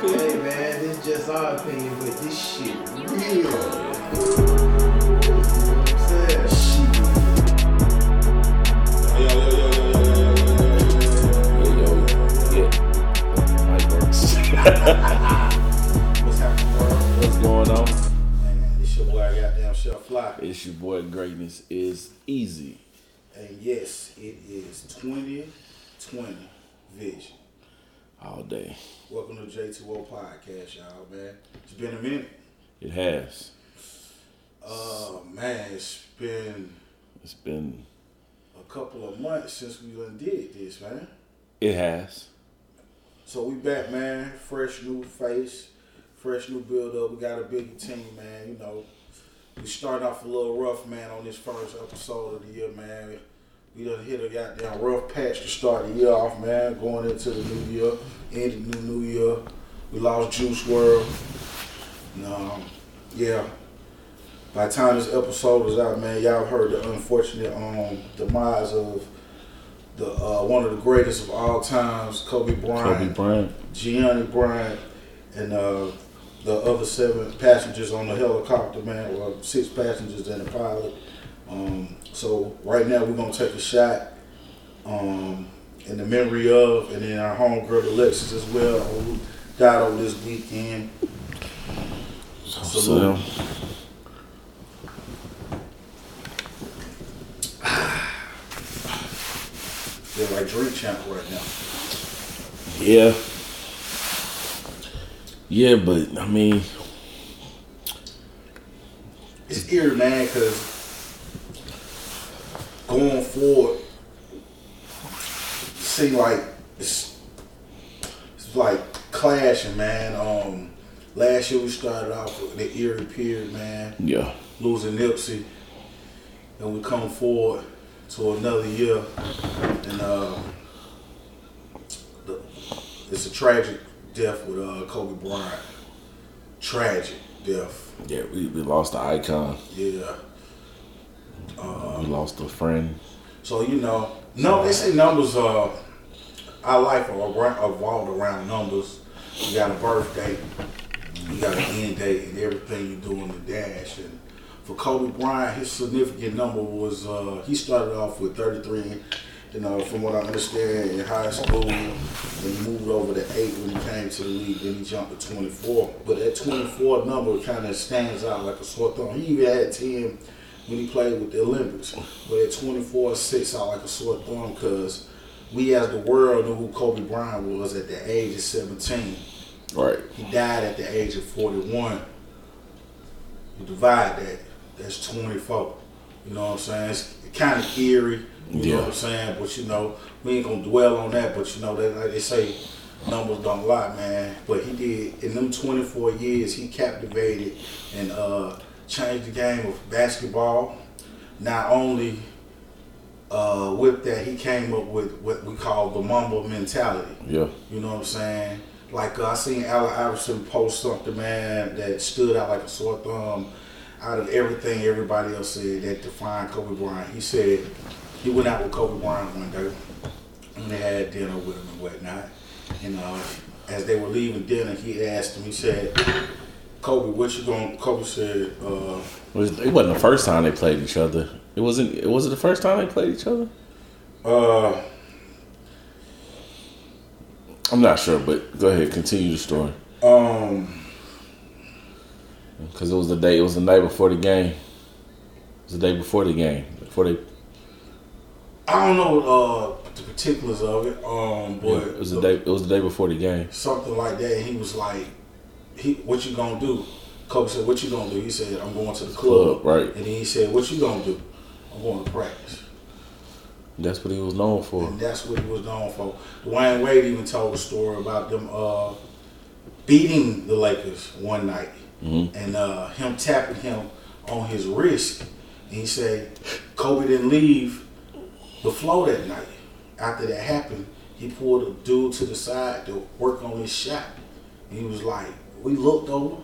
Hey man, this is just our opinion, but this shit real. You know what I'm saying? Shit. Yo, yo, yo, yo. What's going on? Man, it's your boy, goddamn Chef Fly. It's your boy, Greatness is Easy. And yes, it is 2020 Vision all day. Welcome to J2O Podcast, y'all, man. It's been a minute. It has. Uh, man, it's been It's been. a couple of months since we done did this, man. It has. So we back, man. Fresh new face, fresh new build up. We got a bigger team, man. You know, we started off a little rough, man, on this first episode of the year, man. We done hit a goddamn rough patch to start the year off, man. Going into the new year, into the new year. We lost Juice WRLD. And, um, yeah. By the time this episode is out, man, y'all heard the unfortunate um, demise of the uh, one of the greatest of all times, Kobe Bryant. Kobe Bryant. Gianni Bryant and uh, the other seven passengers on the helicopter, man, or six passengers and a pilot. Um, so right now we're gonna take a shot um, in the memory of, and then our homegirl Alexis as well, who died over this weekend. So, They're like drink champ right now. yeah. Yeah, but I mean, It's eerie, man, because going forward, it seem like it's, it's like clashing, man. Um, last year we started off with the eerie period, man, yeah. losing Nipsey, and we come forward to another year, and uh, the, it's a tragic death with uh, Kobe Bryant. Tragic death. Yeah, we, we lost the icon. Yeah. We lost a friend. So you know, no, they say numbers. Uh, our life revolved around numbers. You got a birthday, you got an end date, and everything you do in the dash. And for Kobe Bryant, his significant number was uh, he started off with 33. You know, from what I understand, in high school, then he moved over to eight when he came to the league. Then he jumped to 24. But that 24 number kind of stands out like a sore thumb. He even had 10 when he played with the Olympics. But at 24, six I like a sore thumb because we as the world knew who Kobe Bryant was at the age of 17. Right. He died at the age of 41. You divide that, that's 24. You know what I'm saying? It's kind of eerie. You Yeah. know what I'm saying? But you know, we ain't gonna dwell on that. But you know, they, like they say, numbers don't lie, man. But he did in them 24 years. He captivated and uh, changed the game of basketball. Not only uh, with that, he came up with what we call the Mamba mentality. Yeah. You know what I'm saying? Like uh, I seen Allen Iverson post something, man, that stood out like a sore thumb. Out of everything everybody else said that defined Kobe Bryant, he said he went out with Kobe Bryant one day and they had dinner with him and whatnot. And uh, as they were leaving dinner, he asked him. He said, "Kobe, what you going?" Kobe said, uh, It, was, wasn't the first time they played each other. It wasn't. It was it the first time they played each other. uh, I'm not sure, but go ahead, continue the story. um, Because it was the day. It was the night before the game. It was the day before the game. Before they. I don't know uh, the particulars of it, um, but it was the day. It was the day before the game. something like that. He was like, "He, what you gonna do?" Kobe said, "What you gonna do?" He said, "I'm going to the club." Club, right. And then he said, "What you gonna do?" I'm going to practice. That's what he was known for. And that's what he was known for. Dwyane Wade even told a story about them uh, beating the Lakers one night Mhm. and uh, him tapping him on his wrist. And he said Kobe didn't leave the floor that night. After that happened, he pulled a dude to the side to work on his shot. And he was like, we looked over.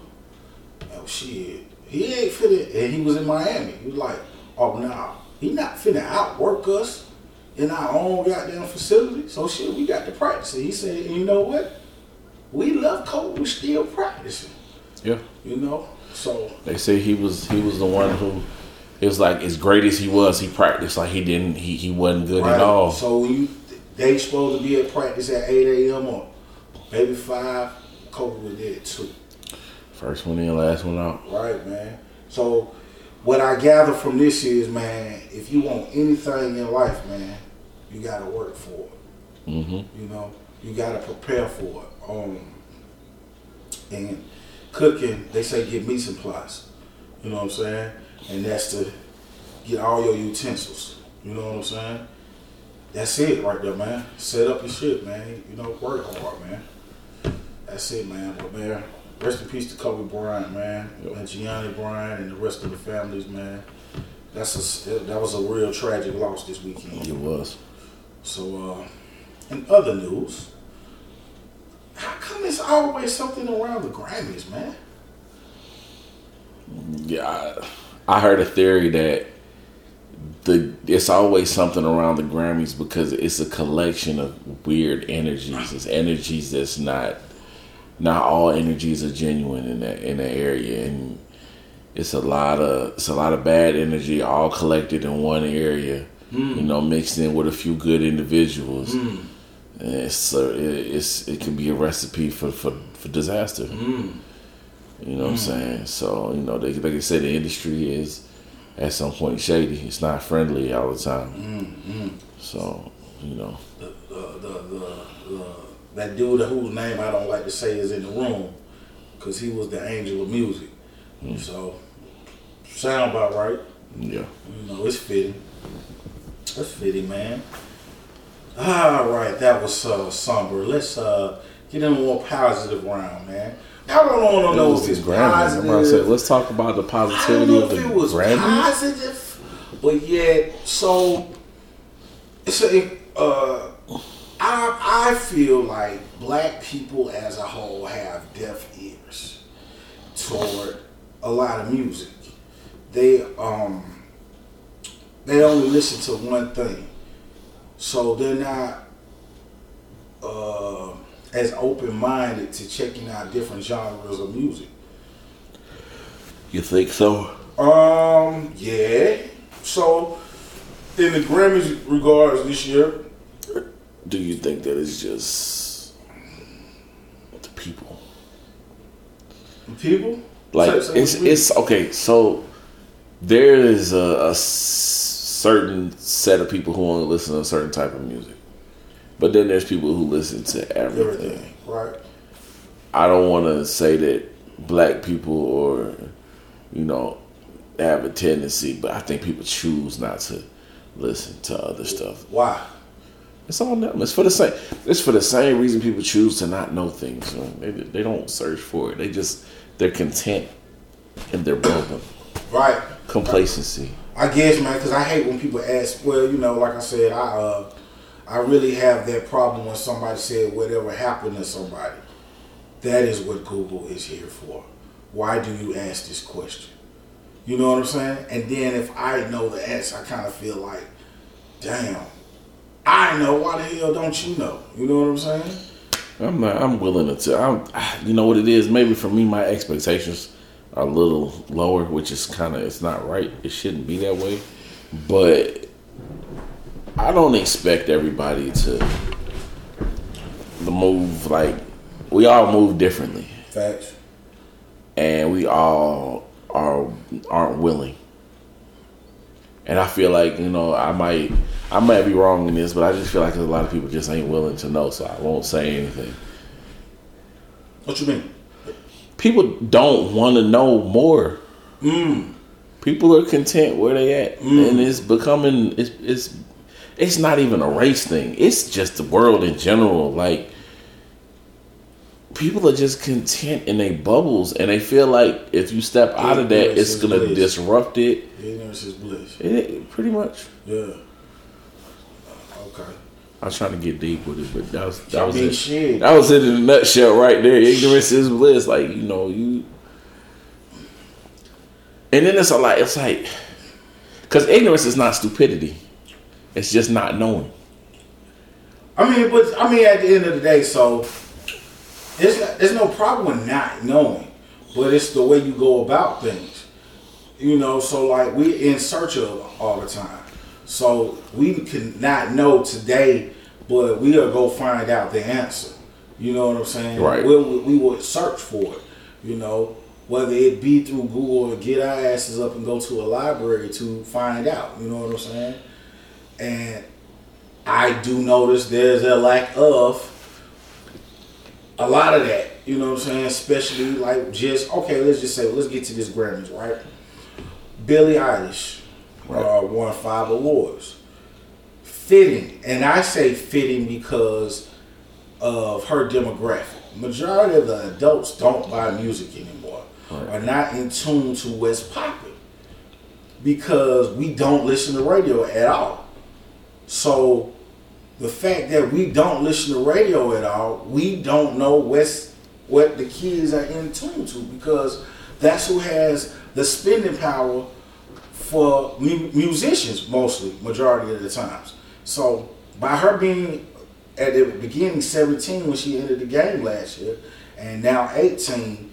Oh shit, he ain't finna. And he was in Miami. He was like, oh nah, he not finna outwork us in our own goddamn facility. So shit, we got to practice. And he said, you know what? we love Kobe was still practicing. Yeah. You know, so They say he was he was the one who it was like as great as he was, he practiced like he didn't he, he wasn't good right. at all. So you they supposed to be at practice at eight a.m. or maybe five. Kobe was there too. First one in, last one out. Right, man. So what I gather from this is, man, if you want anything in life, man, you gotta work for it. Mm-hmm. You know, you gotta prepare for it. Um, and cooking, they say get meat supplies. You know what I'm saying? And that's to get all your utensils. You know what I'm saying? That's it right there, man. Set up your shit, man. You know, work hard, man. That's it, man. But man, rest in peace to Kobe Bryant, man, Yep. and Gianni Bryant, and the rest of the families, man. That's a that was a real tragic loss this weekend. It was. So, uh, in other news, how come it's always something around the Grammys, man? Yeah, I, I heard a theory that the it's always something around the Grammys because it's a collection of weird energies. It's energies that's not not all energies are genuine in that in that area, and it's a lot of it's a lot of bad energy all collected in one area. You hmm. know, mixed in with a few good individuals. Hmm. And It's uh, it, it's it can be a recipe for for, for disaster. Hmm. You know what I'm saying? So, you know, they, like I said, the industry is at some point shady. It's not friendly all the time. So, you know, the, the, the that dude whose name I don't like to say is in the room, because he was the angel of music. So, sound about right. yeah. You know, it's fitting. That's fitting, man. All right, that was uh, somber. Let's uh, get in a more positive round, man. I don't want to know if it's Grammys. I'm say, positive. let's talk about the I don't positivity know of if the it was Grammys. positive, but yet, so it's a. Uh, I I feel like black people as a whole have deaf ears toward a lot of music. They um they only listen to one thing, so they're not uh, as open minded to checking out different genres of music. You think so? Um, yeah. So, in the Grammys regards this year, Do you think that it's just the people? people Like Say- say it's it's okay. So there is a certain set of people who only listen to a certain type of music, but then there's people who listen to everything. everything, right? I don't want to say that black people or you know have a tendency, but I think people choose not to listen to other stuff. Why? It's on them. It's for the same. It's for the same reason people choose to not know things. you know. They they don't search for it. They just they're content in their bubble. Right. Complacency. I guess, man, because I hate when people ask. Well, you know, like I said, I uh, I really have that problem when somebody said whatever happened to somebody. That is what Google is here for. Why do you ask this question? You know what I'm saying? And then if I know the answer, I kind of feel like, damn, I know. Why the hell don't you know? You know what I'm saying? I'm not. I'm willing to. I'm, you know what it is. Maybe for me, my expectations are a little lower, which is kind of. It's not right. It shouldn't be that way. But I don't expect everybody to the move like we all move differently, Facts. and we all are aren't willing. And I feel like you know I might I might be wrong in this, but I just feel like a lot of people just ain't willing to know, so I won't say anything. What you mean? People don't want to know more. Mm. People are content where they at, mm. and it's becoming it's it's it's not even a race thing. It's just the world in general. Like people are just content in their bubbles, and they feel like if you step out of that, it's gonna bliss. disrupt it. Ignorance is bliss. It pretty much. Yeah. I was trying to get deep with it, but that was that was it. shit. That was it in a nutshell right there. Ignorance is bliss. Like, you know, you And then it's a lot. it's like because ignorance is not stupidity. It's just not knowing. I mean, but I mean, at the end of the day, so there's there's no problem with not knowing, but it's the way you go about things. You know, so like we in search of all the time. So we can not know today, but we'll go find out the answer. You know what I'm saying? Right. We'll, we will search for it. You know, whether it be through Google or get our asses up and go to a library to find out. You know what I'm saying? And I do notice there's a lack of a lot of that. You know what I'm saying? Especially like just okay, let's just say let's get to this Grammys, right? Billie Eilish uh, won five awards. Fitting, and I say fitting because of her demographic. Majority of the adults don't buy music anymore, Right. are not in tune to what's popping because we don't listen to radio at all. So the fact that we don't listen to radio at all, we don't know what's what the kids are in tune to because that's who has the spending power for mu- musicians mostly majority of the times. So by her being at the beginning 17 when she entered the game last year and now 18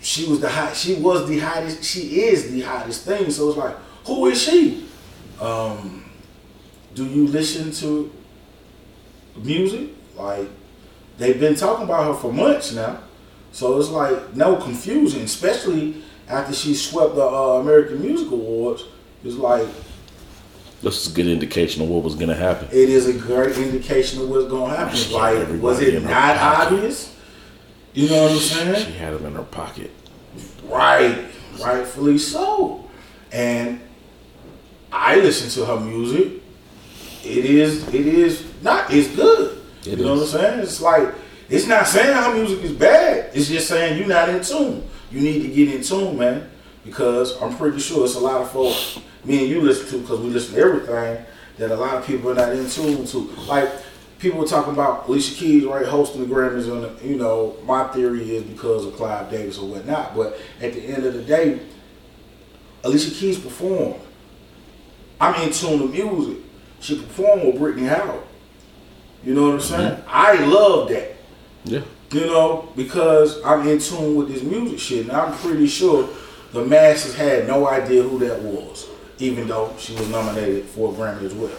she was the hot she was the hottest she is the hottest thing. So it's like who is she? Um do you listen to music? Like they've been talking about her for months now. So it's like no confusion especially after she swept the uh, american music awards it's like This is a good indication of what was gonna happen. it is a great indication of what's going to happen like was it not obvious you know what i'm saying She had him in her pocket. Right, rightfully so. And I listen to her music. It is, it is not. It's good. It you know is. what I'm saying? It's like it's not saying her music is bad. It's just saying you're not in tune. You need to get in tune, man. Because I'm pretty sure it's a lot of folks me and you listen to because we listen to everything that a lot of people are not in tune to. Like people were talking about Alicia Keys, right, hosting the Grammys, and you know, my theory is because of Clive Davis or whatnot. But at the end of the day, Alicia Keys performed. I'm in tune to music. She performed with Brittany Howard. You know what I'm saying? Mm-hmm. I love that. Yeah. You know, because I'm in tune with this music shit, and I'm pretty sure the masses had no idea who that was, even though she was nominated for a Grammy as well.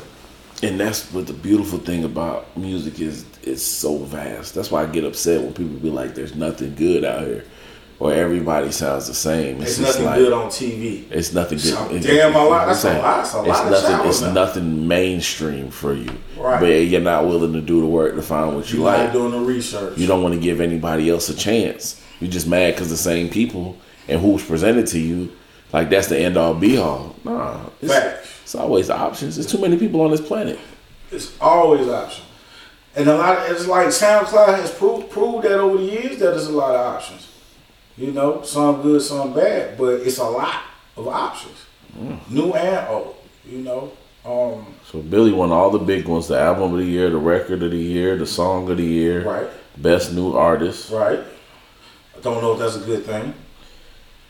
And that's what the beautiful thing about music is it's so vast. That's why I get upset when people be like, There's nothing good out here. Or everybody sounds the same. It's, It's, just nothing like good on TV. it's nothing good. So, it's- damn, a lot- that's a lot- that's a it's lot nothing it's now. nothing mainstream for you. Right. But you're not willing to do the work to find what you You're like. not doing the research. You don't want to give anybody else a chance. You're just mad because the same people and who's presented to you, like that's the end all be all. Nah, it's, it's always options. There's too many people on this planet. It's always options. And a lot of, it's like SoundCloud has proved, proved that over the years that there's a lot of options. You know, some good, some bad, but it's a lot of options. New and old. You know. Um, So Billie won all the big ones: the album of the year, the record of the year, the song of the year, right, best new artist. right. I don't know if that's a good thing.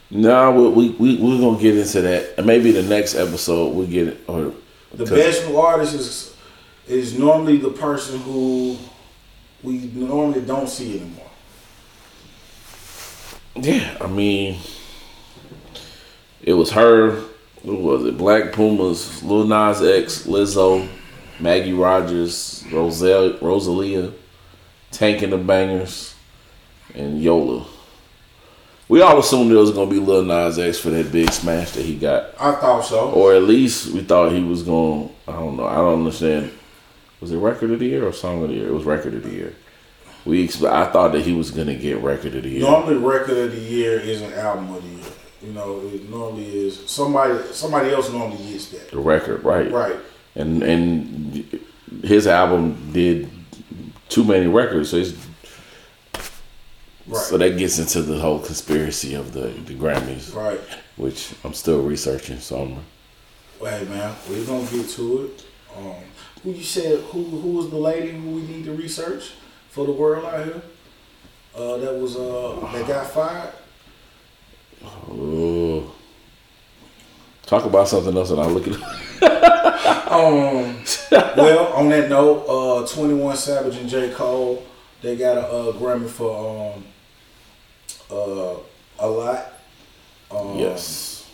No, we we we we're gonna get into that, and maybe the next episode we'll get it. Or The best new artist is is normally the person who we normally don't see anymore. Yeah, I mean, it was her. Who was it? Black Pumas, Lil Nas X, Lizzo, Maggie Rogers, Roselle, Rosalia, Tank and the Bangas, and Yola. We all assumed it was gonna be Lil Nas X for that big smash that he got, I thought so. or at least we thought he was going. I don't know. I don't understand. Was it record of the year or song of the year? It was record of the year. We expe- I thought that he was gonna get record of the year. Normally, record of the year is an album of the year. You know, it normally is somebody. Somebody else normally gets that. The record, right? Right. and and his album did too many records, so it's, Right. so that gets into the whole conspiracy of the the Grammys, Right. which I'm still researching. So I'm, hey man, we're gonna get to it. Um, who you said? Who who was the lady who we need to research for the world out here? Uh, that was uh that got fired. oh, talk about something else, and I'll look at it. Um, well, on that note, uh, Twenty One Savage and J Cole They got a uh, Grammy for um uh a lot. Um, Yes.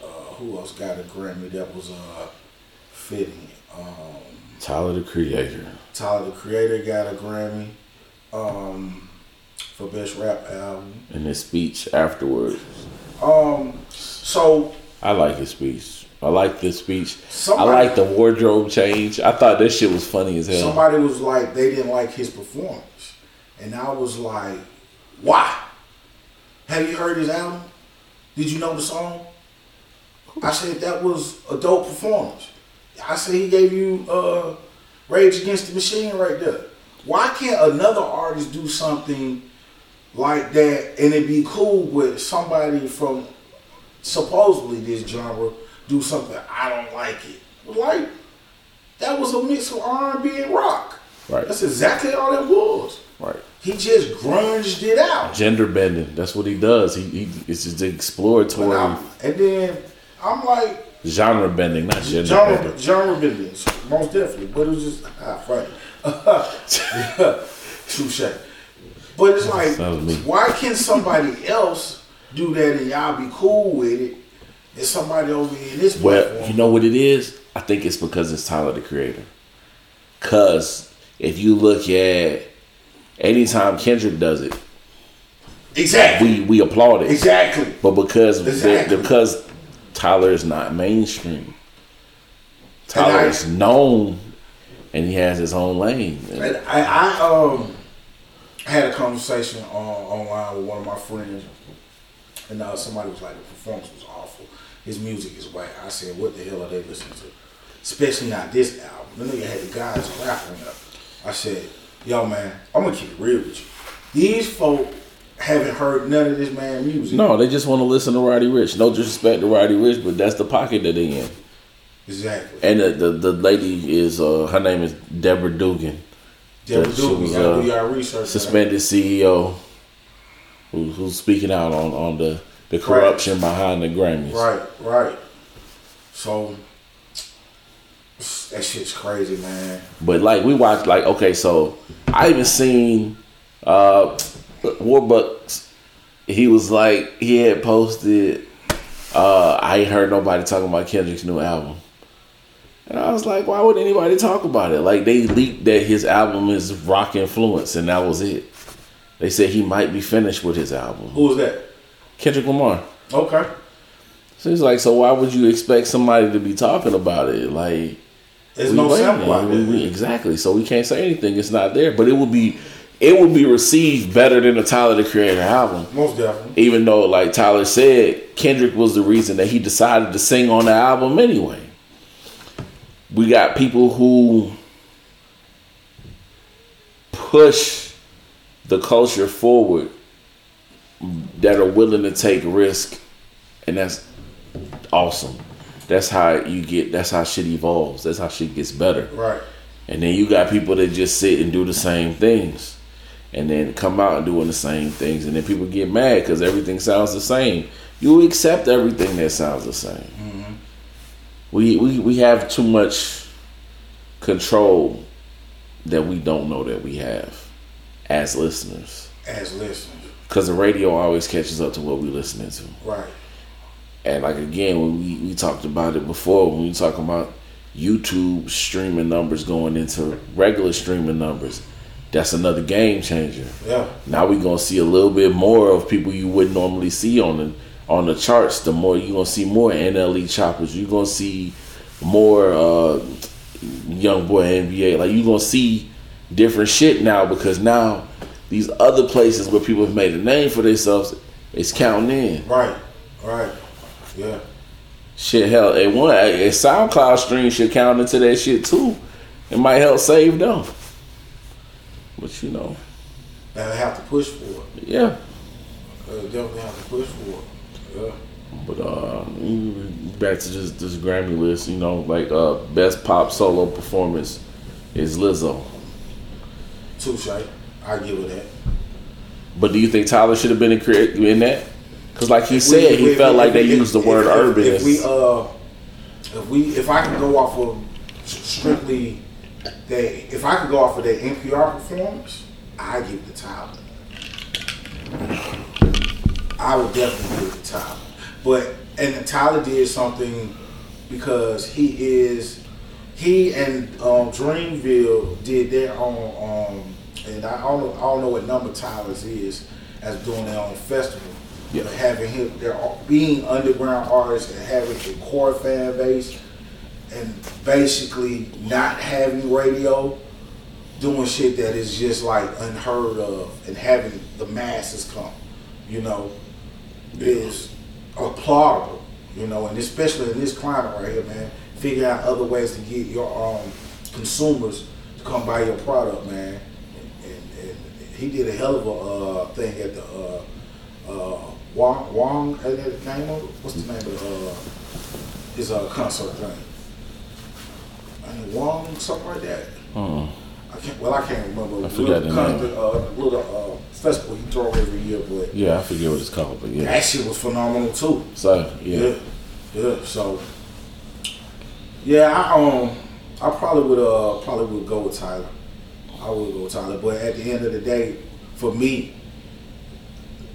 Uh, who else got a Grammy that was uh fitting? Um, Tyler the Creator. Tyler the Creator got a Grammy um for best rap album. And his speech afterwards. Um, so I like his speech. I like this speech. Somebody- I like the wardrobe change. I thought this shit was funny as hell. somebody was like they didn't like his performance, and I was like, why? Have you heard his album? Did you know the song? I said that was a dope performance. I say he gave you uh, Rage Against the Machine right there. Why can't another artist do something like that and it be cool with somebody from supposedly this genre do something I don't like it? Like that was a mix of R and B and rock. Right. That's exactly all it was. Right. He just grunged it out. Gender bending. That's what he does. He, he it's just exploratory and then I'm like, genre bending, not gender genre, bending. genre bending, most definitely. But it was just ah, funny. Touche. But it's like, That was me. why can somebody else do that and y'all be cool with it, and somebody over here in this Well, platform? you know what it is? I think it's because it's Tyler the Creator. Cause if you look at anytime Kendrick does it, exactly, we we applaud it. exactly. But because Exactly. because Tyler is not mainstream, Tyler I- is known, and he has his own lane. And I, I um had a conversation on online with one of my friends, and uh, somebody was like, "The performance was awful. His music is whack." I said, "What the hell are they listening to? Especially not this album." The nigga had the guys rapping up. I said, "Yo, man, I'm gonna keep it real with you. These folk haven't heard none of this man music. No, they just want to listen to Roddy Ricch. No disrespect to Roddy Ricch, but that's the pocket that they in. exactly. And the the, the lady is uh, her name is Deborah Dugan, Deborah Dugan, was, uh, do y'all research. suspended CEO, who, who's speaking out on on the the corruption behind the Grammys. Right, right. So that shit's crazy, man. But like we watched, like okay, so I even seen uh Warbucks. He was like he had posted. Uh, I ain't heard nobody talking about Kendrick's new album, and I was like, why would anybody talk about it? Like they leaked that his album is rock influence, and that was it. They said he might be finished with his album, Who was that? Kendrick Lamar. Okay. So he's like, so why would you expect somebody to be talking about it? Like, There's no sample out We- there. we- exactly. So we can't say anything. It's not there, but it will be, it will be received better than the Tyler the Creator album. Most definitely. Even though, like Tyler said, Kendrick was the reason that he decided to sing on the album anyway. We got people who push the culture forward that are willing to take risk, and that's awesome. That's how you get. That's how shit evolves. That's how shit gets better. Right. And then you got people that just sit and do the same things, and then come out and doing the same things, and then people get mad because everything sounds the same. You accept everything that sounds the same. Mm-hmm. We, we we have too much control that we don't know that we have as listeners, As listeners. because the radio always catches up to what we're listening to. Right. And like again, when we, we talked about it before, when we talk about YouTube streaming numbers going into regular streaming numbers, that's another game changer. Yeah. Now we're gonna see a little bit more of people you wouldn't normally see on the on the charts. The more you're gonna see more NLE Choppas, you're gonna see more uh, YoungBoy NBA. Like you're gonna see different shit now because now these other places where people have made a name for themselves is counting in. Right. Right. Yeah. Shit, hell, and one a SoundCloud stream should count into that shit too. It might help save them. But you know, Now they have to push for it. yeah. They definitely have to push for it. Yeah. But uh, back to just this Grammy list, you know, like uh, best pop solo performance is Lizzo. Touche. I give it that. But do you think Tyler should have been in, in that? Because like he If said, we- he if- felt if- like they used the word urban. If we uh, if we if I can go off of strictly that if I could go off of that NPR performance, I give the Tyler. I would definitely give the Tyler. But and Tyler did something because he is he and um, Dreamville did their own um, and I don't know, I don't know what number Tyler's is as doing their own festival. Yeah. But having him they're being underground artists and having a core fan base and basically not having radio, doing shit that is just like unheard of, and having the masses come, you know, is applaudable, you know, and especially in this climate right here, man. Figure out other ways to get your um, consumers to come buy your product, man. And, and, and he did a hell of a uh, thing at the uh, uh, Wong Wong. name of it? What's the name of the, uh, his uh, concert thing? Mean, Wong, something like that. Hmm. I can't. Well, I can't remember. I forgot the little name. concert, Uh, little uh, festival he throw every year, but Yeah, I forget what it's called, but yeah. that shit was phenomenal too. So yeah, Yeah, yeah. So, yeah, I um, I probably would uh probably would go with Tyler. I would go with Tyler, but at the end of the day, for me,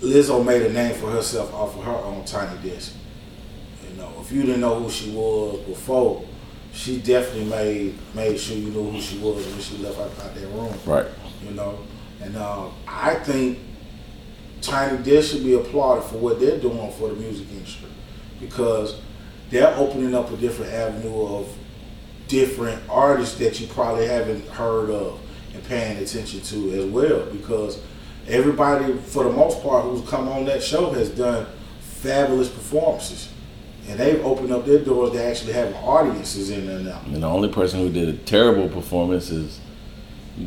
Lizzo made a name for herself off of her own Tiny Desk. You know, if you didn't know who she was before, she definitely made made sure you knew who she was when she left out, out that room right. you know. And um, I think Tiny Desk should be applauded for what they're doing for the music industry because they're opening up a different avenue of different artists that you probably haven't heard of and paying attention to as well because everybody, for the most part, who's come on that show has done fabulous performances. And they've opened up their doors to actually have audiences in there now. And the only person who did a terrible performance is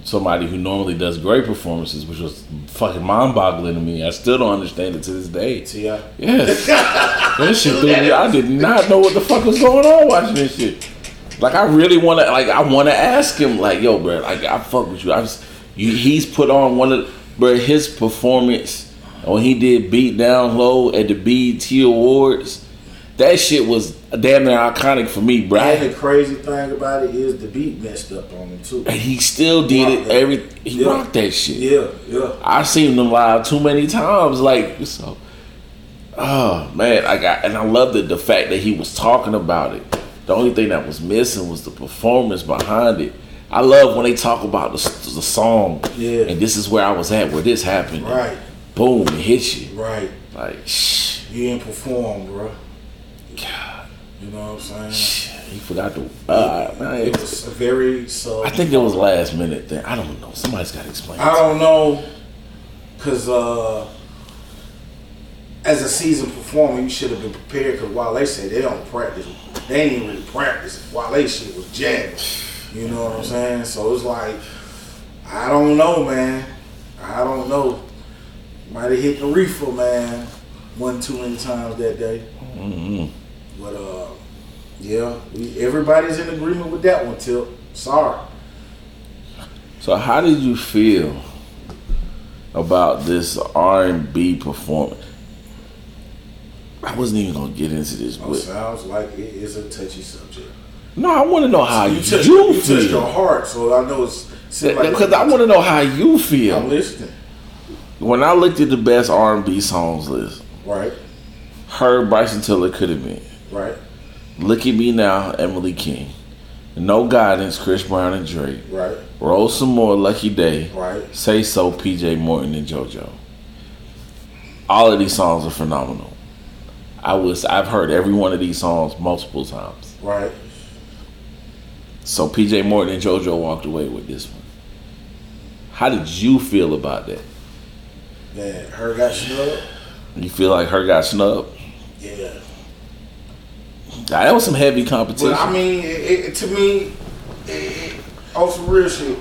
somebody who normally does great performances, which was fucking mind-boggling to me. I still don't understand it to this day. T.I. Yes, that shit threw me. I did not know what the fuck was going on watching this shit. Like I really want to, like I want to ask him, like, yo, bro, like I fuck with you. I just, you, he's put on one of, bro, his performance when he did Beat Down Low at the BET Awards. That shit was damn near iconic for me, bro. And the crazy thing about it is the beat messed up on him too. And he still did Rocked it. that. Every he Yeah. rocked that shit. Yeah, yeah. I seen them live too many times. Like so, oh man, I got and I loved it. The fact that he was talking about it. The only thing that was missing was the performance behind it. I love when they talk about the, the song. Yeah. And this is where I was at, where this happened. Right, Boom, it hits you. right. Like, shh, You didn't perform, bro. God, You know what I'm saying? He forgot to. Uh, man, It was a very so. I think it was last minute thing. I don't know. Somebody's got to explain. I don't know, cause uh, as a seasoned performer, you should have been prepared. Cause while they say they don't practice, they ain't really practice. While they shit was jamming. You know what I'm saying? So it's like, I don't know, man. I don't know. Might have hit the reefer, man. One too many times that day. Mhm. But uh, yeah, we, everybody's in agreement with that one. Tip. Sorry. So how did you feel about this R and B performance? I wasn't even gonna get into this, Oh, sounds like it is a touchy subject. no, I want to know how you you, touched, you touched your heart, so I know it's seems like because I want to know how you feel. I'm listening. When I looked at the best R and B songs list, Right, H.E.R. Bryson Tiller could have been. Right, Look at me now, Emily King. No guidance, Chris Brown and Drake. right, Roll some more, Lucky Daye. right. Say so, PJ Morton and JoJo. All of these songs are phenomenal. I was I've heard every one of these songs multiple times. Right. So PJ Morton and JoJo walked away with this one. How did you feel about that? Man, H.E.R. got snubbed. You feel like H.E.R. got snubbed? Yeah. That was some heavy competition. But I mean, it, it, to me, it, on some real shit,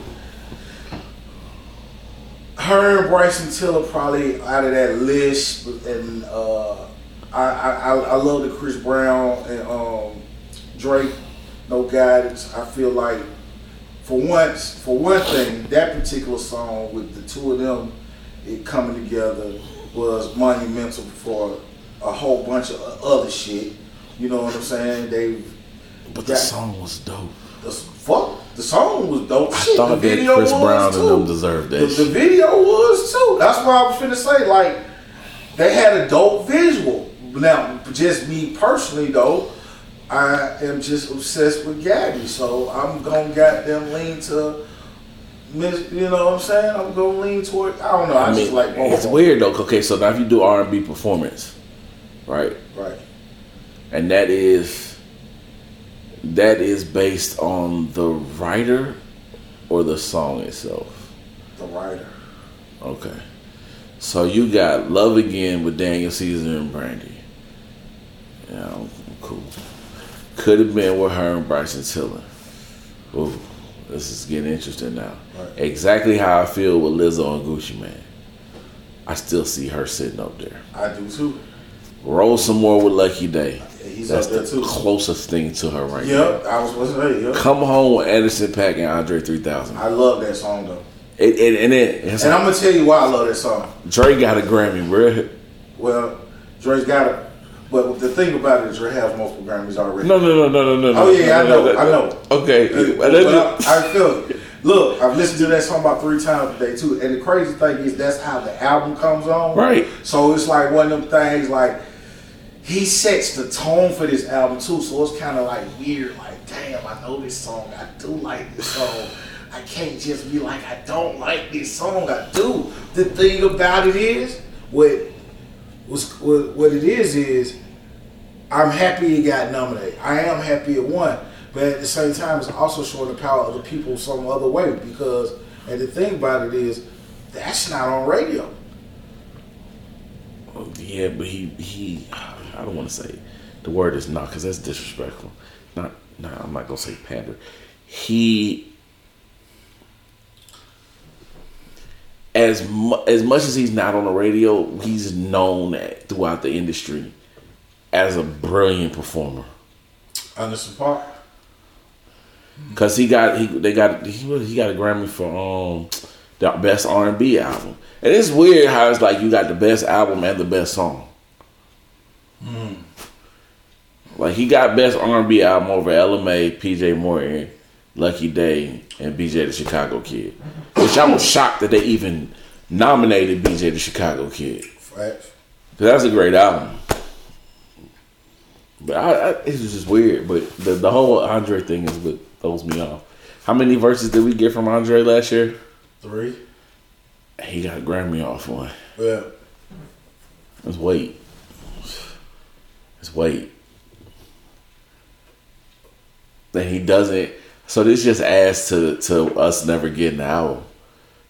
H.E.R. and Bryson Tiller probably out of that list, and uh, I, I I I love the Chris Brown and um, Drake, no guidance. I feel like for once, for one thing, that particular song with the two of them, it coming together was monumental for a whole bunch of other shit. You know what I'm saying? They but the got- song was dope. the fuck the song was dope. I Shit, the thought that video Chris was Brown too. and them deserved The, that. the shit. video was too. That's what I was finna say. Like they had a dope visual. Now, just me personally though, I am just obsessed with Gabby, so I'm gonna goddamn lean to. Miss- You know what I'm saying? I'm gonna lean toward. I don't know. I, I just mean, like both it's weird though. Okay, so now if you do R and B performance, right, Right. And that is that is based on the writer or the song itself. The writer. Okay, so you got "Love Again" with Daniel Caesar and Brandy. Yeah, cool. Could have been with H.E.R. and Bryson Tiller. Ooh, this is getting interesting now. Right. Exactly how I feel with Lizzo and Gucci Mane. I still see her sitting up there. I do too. Roll some more with Lucky Daye. He's That's up there the too. closest thing to her right now. Yep, I was supposed to say. Yep. Come home with Anderson .Paak and Andre 3000. I love that song though, It, it, and it, and I'm gonna tell you why I love that song. Dre got a Grammy, bro. Well, Dre's got it, but the thing about it is Dre has multiple Grammys already. No, no, no, no, no, no. Oh, yeah, no, I know, no, no. I know. Okay, Uh, but but I, I feel it. Look, I've listened to that song about three times today too, and the crazy thing is that's how the album comes on. Right. So it's like one of them things like he sets the tone for this album too. So it's kind of like weird. Like, damn, I know this song. I do like this song. I can't just be like, I don't like this song. I do. The thing about it is, what was what, what it is is, I'm happy it got nominated. I am happy it won. But at the same time, it's also showing the power of the people some other way because, and the thing about it is, that's not on radio. Oh, yeah, but he he. I don't want to say the word is not because that's disrespectful. Not, no, I'm not gonna say pander. He, as mu- as much as he's not on the radio, he's known at, throughout the industry as a brilliant performer. Anderson .Paak. Cause he got he they got he he got a Grammy for um the best R and B album, and it's weird how it's like you got the best album and the best song. Hmm. Like he got best R and B album over Ella Mai, PJ Morton, Lucky Daye, and BJ the Chicago Kid, which I'm shocked that they even nominated BJ the Chicago Kid. Facts. That's a great album. But I, I, it's just weird. But the, the whole Andre thing is what throws me off. How many verses did we get from Andre last year? Three. He got a Grammy off one. Yeah. Let's wait. Let's wait. Then he doesn't. So this just adds to to us never getting the album,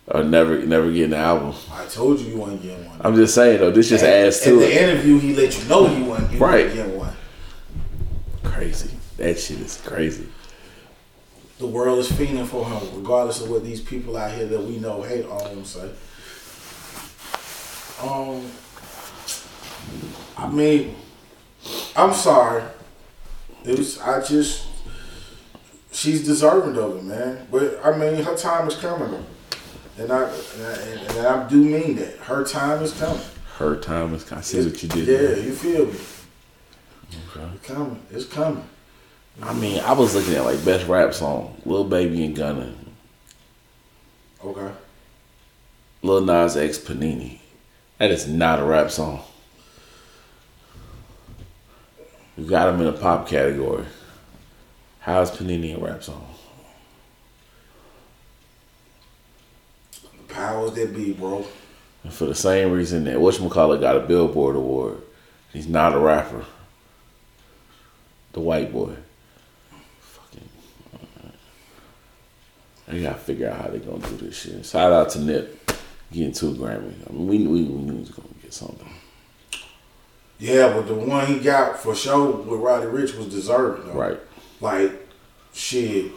or never never getting the album. I told you you wasn't getting one. I'm just saying though. This just adds to In the it. interview, he let you know you wasn't, you Right. getting one. Crazy. That shit is crazy. The world is fiending for him, regardless of what these people out here that we know hate on him say. Um, I mean, I'm sorry. It was I just she's deserving of it, man. But I mean, her time is coming, and I and I, and I do mean that her time is coming. Her time is. I see what you did. Yeah, there. you feel me? Okay. It's coming. It's coming. I mean, I was looking at like best rap song, Lil Baby and Gunna, Okay. Lil Nas X Panini. That is not a rap song. You got him in a pop category. How is Panini a rap song? The powers that be, bro. And for the same reason that whatchamacallit got a Billboard award. He's not a rapper. The white boy. Fucking. Uh, they gotta figure out how they gonna do this shit. Shout out to Nip getting two Grammy. I mean, we we, we knew he was gonna get something. Yeah, but the one he got for sure with Roddy Ricch was deserved, though. Right. Like, shit.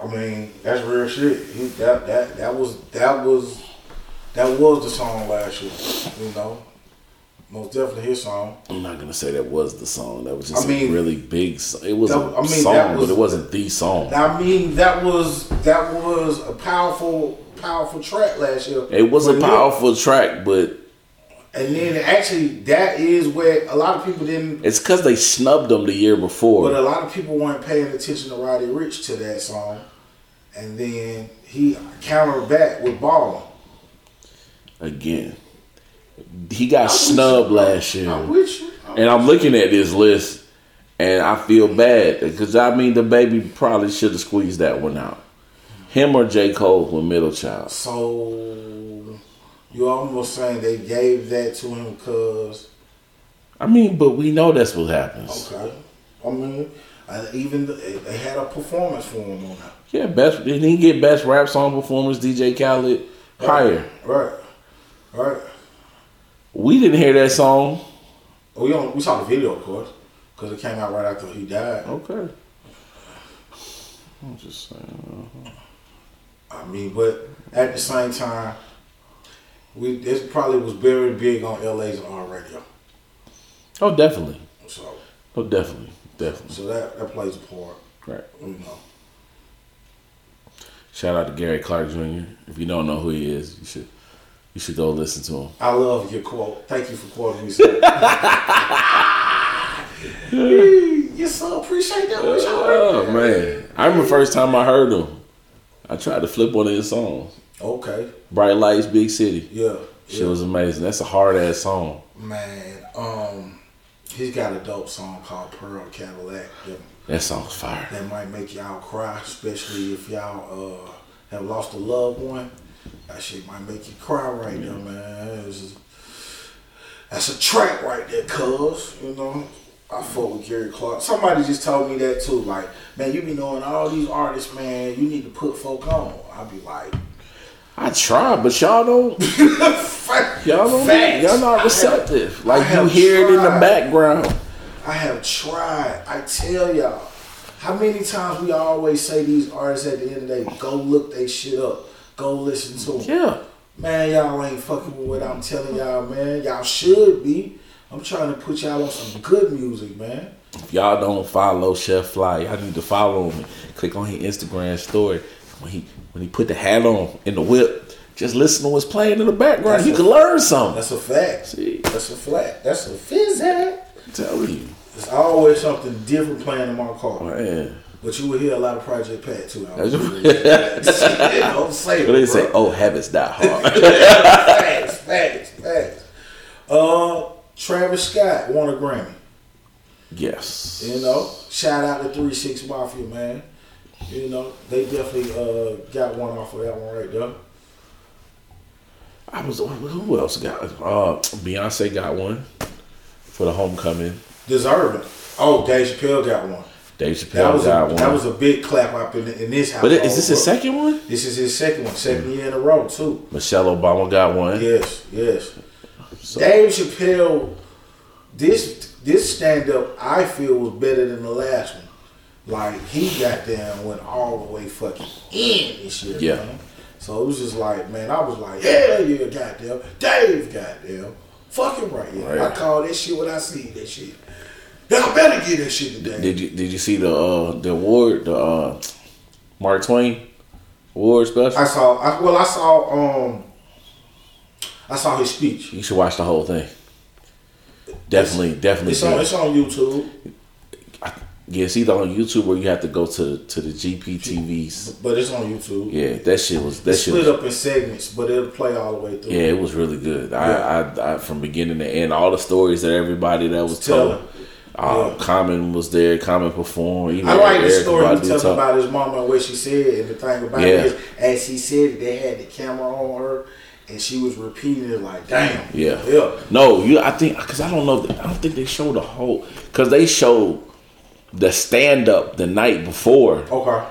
I mean, that's real shit. He, that that that was that was that was the song last year. You know, most definitely his song. I'm not gonna say that was the song. That was just I mean, a really big. So- it was that- a I mean, song, was- but it wasn't the song. I mean, that was that was a powerful powerful track last year. It was a powerful track, but And then actually, that is where a lot of people didn't. It's because they snubbed him the year before. But a lot of people weren't paying attention to Roddy Ricch to that song, and then he countered back with Ballin'. Again, he got snubbed last year, I'm you. I'm and I'm looking at this list, and I feel bad because I mean the baby probably should have squeezed that one out. Him or J Cole with Middle Child. So you almost saying they gave that to him because I mean, but we know that's what happens. okay. I mean, uh, even the, they had a performance for him on that. Yeah, best didn't get best rap song performance? DJ Khaled higher. Right, right. We didn't hear that song. We on, we saw the video, of course, because it came out right after he died. Okay. I'm just saying. uh-huh. I mean, but at the same time, we this probably was very big on LA's R radio. Oh, definitely. So, Oh, definitely, definitely. so that that plays a part. Right. You know. Shout out to Gary Clark Jr. If you don't know who he is, you should you should go listen to him. I love your quote. Thank you for quoting me. Sir. you so appreciate that. Wish Oh man, I remember the first time I heard him. I tried to flip one of his songs. Okay. Bright Lights, Big City. Yeah. She yeah. was amazing. That's a hard ass song. Man, um, he's got a dope song called Pearl Cadillac that, That song's fire. that might make y'all cry, especially if y'all uh, have lost a loved one. That shit might make you cry right there, man. Just- that's a track right there, cuz, you know. I fuck with Gary Clark. Somebody just told me that too. Like, man, you be knowing all these artists, man. You need to put folk on. I be like, I tried, but y'all don't. Y'all don't. Facts. Y'all not I have- receptive. Like you hear it in the background. I have tried. I tell y'all, how many times we always say these artists at the end of the day, go look they shit up, go listen to them. Yeah. Man, y'all ain't fucking with what I'm telling y'all, man. Y'all should be. I'm trying to put y'all on some good music, man. If y'all don't follow Chef Fly, y'all need to follow him. Click on his Instagram story. When he when he put the hat on in the whip, just listen to what's playing in the background. That's you a- can learn something. That's a fact. See, That's a flat. That's a fizz. I'm telling you, There's always something different playing in my car. man. But you will hear a lot of Project Pat too. I Don't say. What they say? Oh, habits die hard. facts, facts, facts. Uh, Travis Scott won a Grammy. yes. You know, shout out to Three Six Mafia, man. You know, they definitely uh got one off of that one right there. I was. Who else got? Uh, Beyonce got one for the homecoming. Deserving. Oh, Dave Chappelle got one. Dave That Chappelle was a, got one. that was a big clap up in, in this house. but is this his second one? This is his second one, second year in a row too. Michelle Obama got one. Yes, yes. So- Dave Chappelle, this this stand up I feel was better than the last one. Like he got down, went all the way fucking in this year, Yeah. man. So it was just like, man, I was like, hell yeah, goddamn, Dave, goddamn, fucking right, yeah. Right. I call that shit when I see that shit. Y'all better get that shit today. Did you Did you see the uh, the award the uh, Mark Twain award special? I saw, I, well, I saw, um, I saw his speech. you should watch the whole thing. Definitely, definitely. It's on, it's on YouTube, Yeah, it's either on YouTube or you have to go to to the GPTVs. but it's on YouTube. Yeah, that shit was that It's shit. split Was, up in segments, but it'll play all the way through. yeah, it was really good. I, I, I from beginning to end, all the stories that everybody that was told. Telling. Uh, Yeah. Common was there. Common performed. Even I like the story he telling about his mama and what she said, and the thing about Yeah. it is, as he said it, they had the camera on her, and she was repeating it like, "Damn, Yeah. yeah." No, you. I think because I don't know. I don't think they showed the whole. Because they showed the stand up the night before, Okay,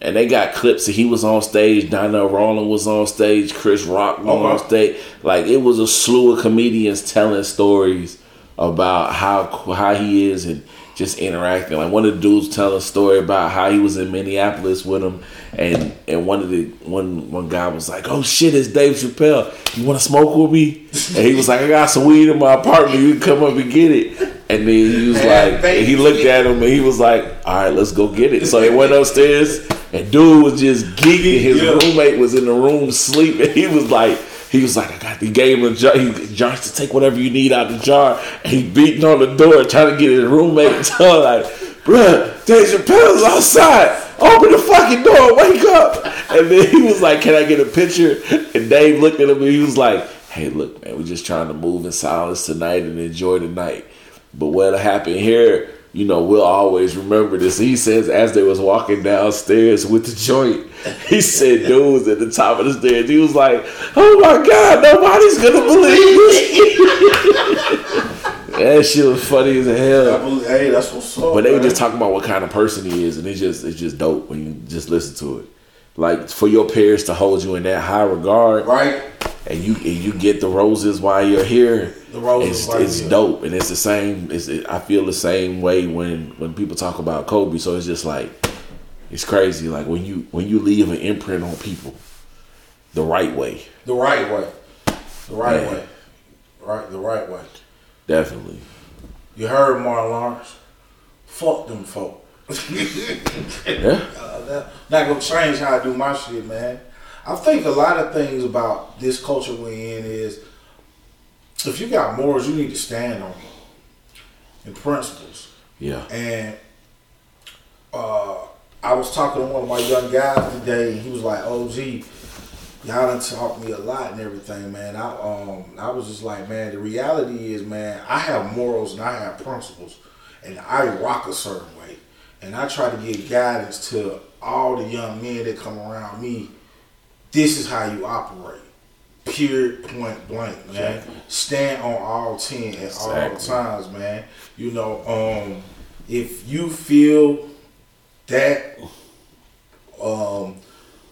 and they got clips. that he was on stage. Donnell Rawlings was on stage. Chris Rock was Okay. on stage. Like it was a slew of comedians telling stories about how how he is and just interacting. Like one of the dudes telling a story about how he was in Minneapolis with him, and and one of the one one guy was like, "Oh shit, it's Dave Chappelle. You want to smoke with me?" And he was like, "I got some weed in my apartment. You can come up and get it." And then he was like, he looked at him and he was like, "All right, let's go get it." So they went upstairs, and dude was just geeking. His Yeah. roommate was in the room sleeping. He was like, He was like, I got the game of jar. He Josh to take whatever you need out of the jar. And he beating on the door trying to get his roommate. So like, bruh, your pills outside. Open the fucking door, wake up. And then he was like, Can I get a picture? And Dave looked at him and he was like, Hey, look, man, we're just trying to move in silence tonight and enjoy the night. But what happened here, you know, we'll always remember this. He says as they was walking downstairs with the joint, he said dude was at the top of the stairs. He was like, Oh my God, nobody's gonna believe this. that shit was funny as hell. Hey, that's what's up. But they were just talking about what kind of person he is, and it's just it's just dope when you just listen to it. Like for your parents to hold you in that high regard, right. and you and you get the roses while you're here. The roses it's, it's here. dope, and it's the same. It's, it, I feel the same way when when people talk about Kobe. So it's just like it's crazy. Like when you when you leave an imprint on people the right way, The right way. The right Yeah. way. Right. The right way. definitely. You heard Martin Lawrence. Fuck them folk. Yeah, Uh, that, not gonna change how I do my shit, man. I think a lot of things about this culture we're in is if you got morals, you need to stand on them and principles. yeah, And uh, I was talking to one of my young guys today, and he was like, "OG, y'all done taught me a lot and everything, man." I um, I was just like, man, the reality is, man, I have morals and I have principles, and I rock a certain way, and I try to give guidance to all the young men that come around me. This is how you operate. Period, point blank, man. Exactly. Stand on all ten at all times, man. You know, um, if you feel that um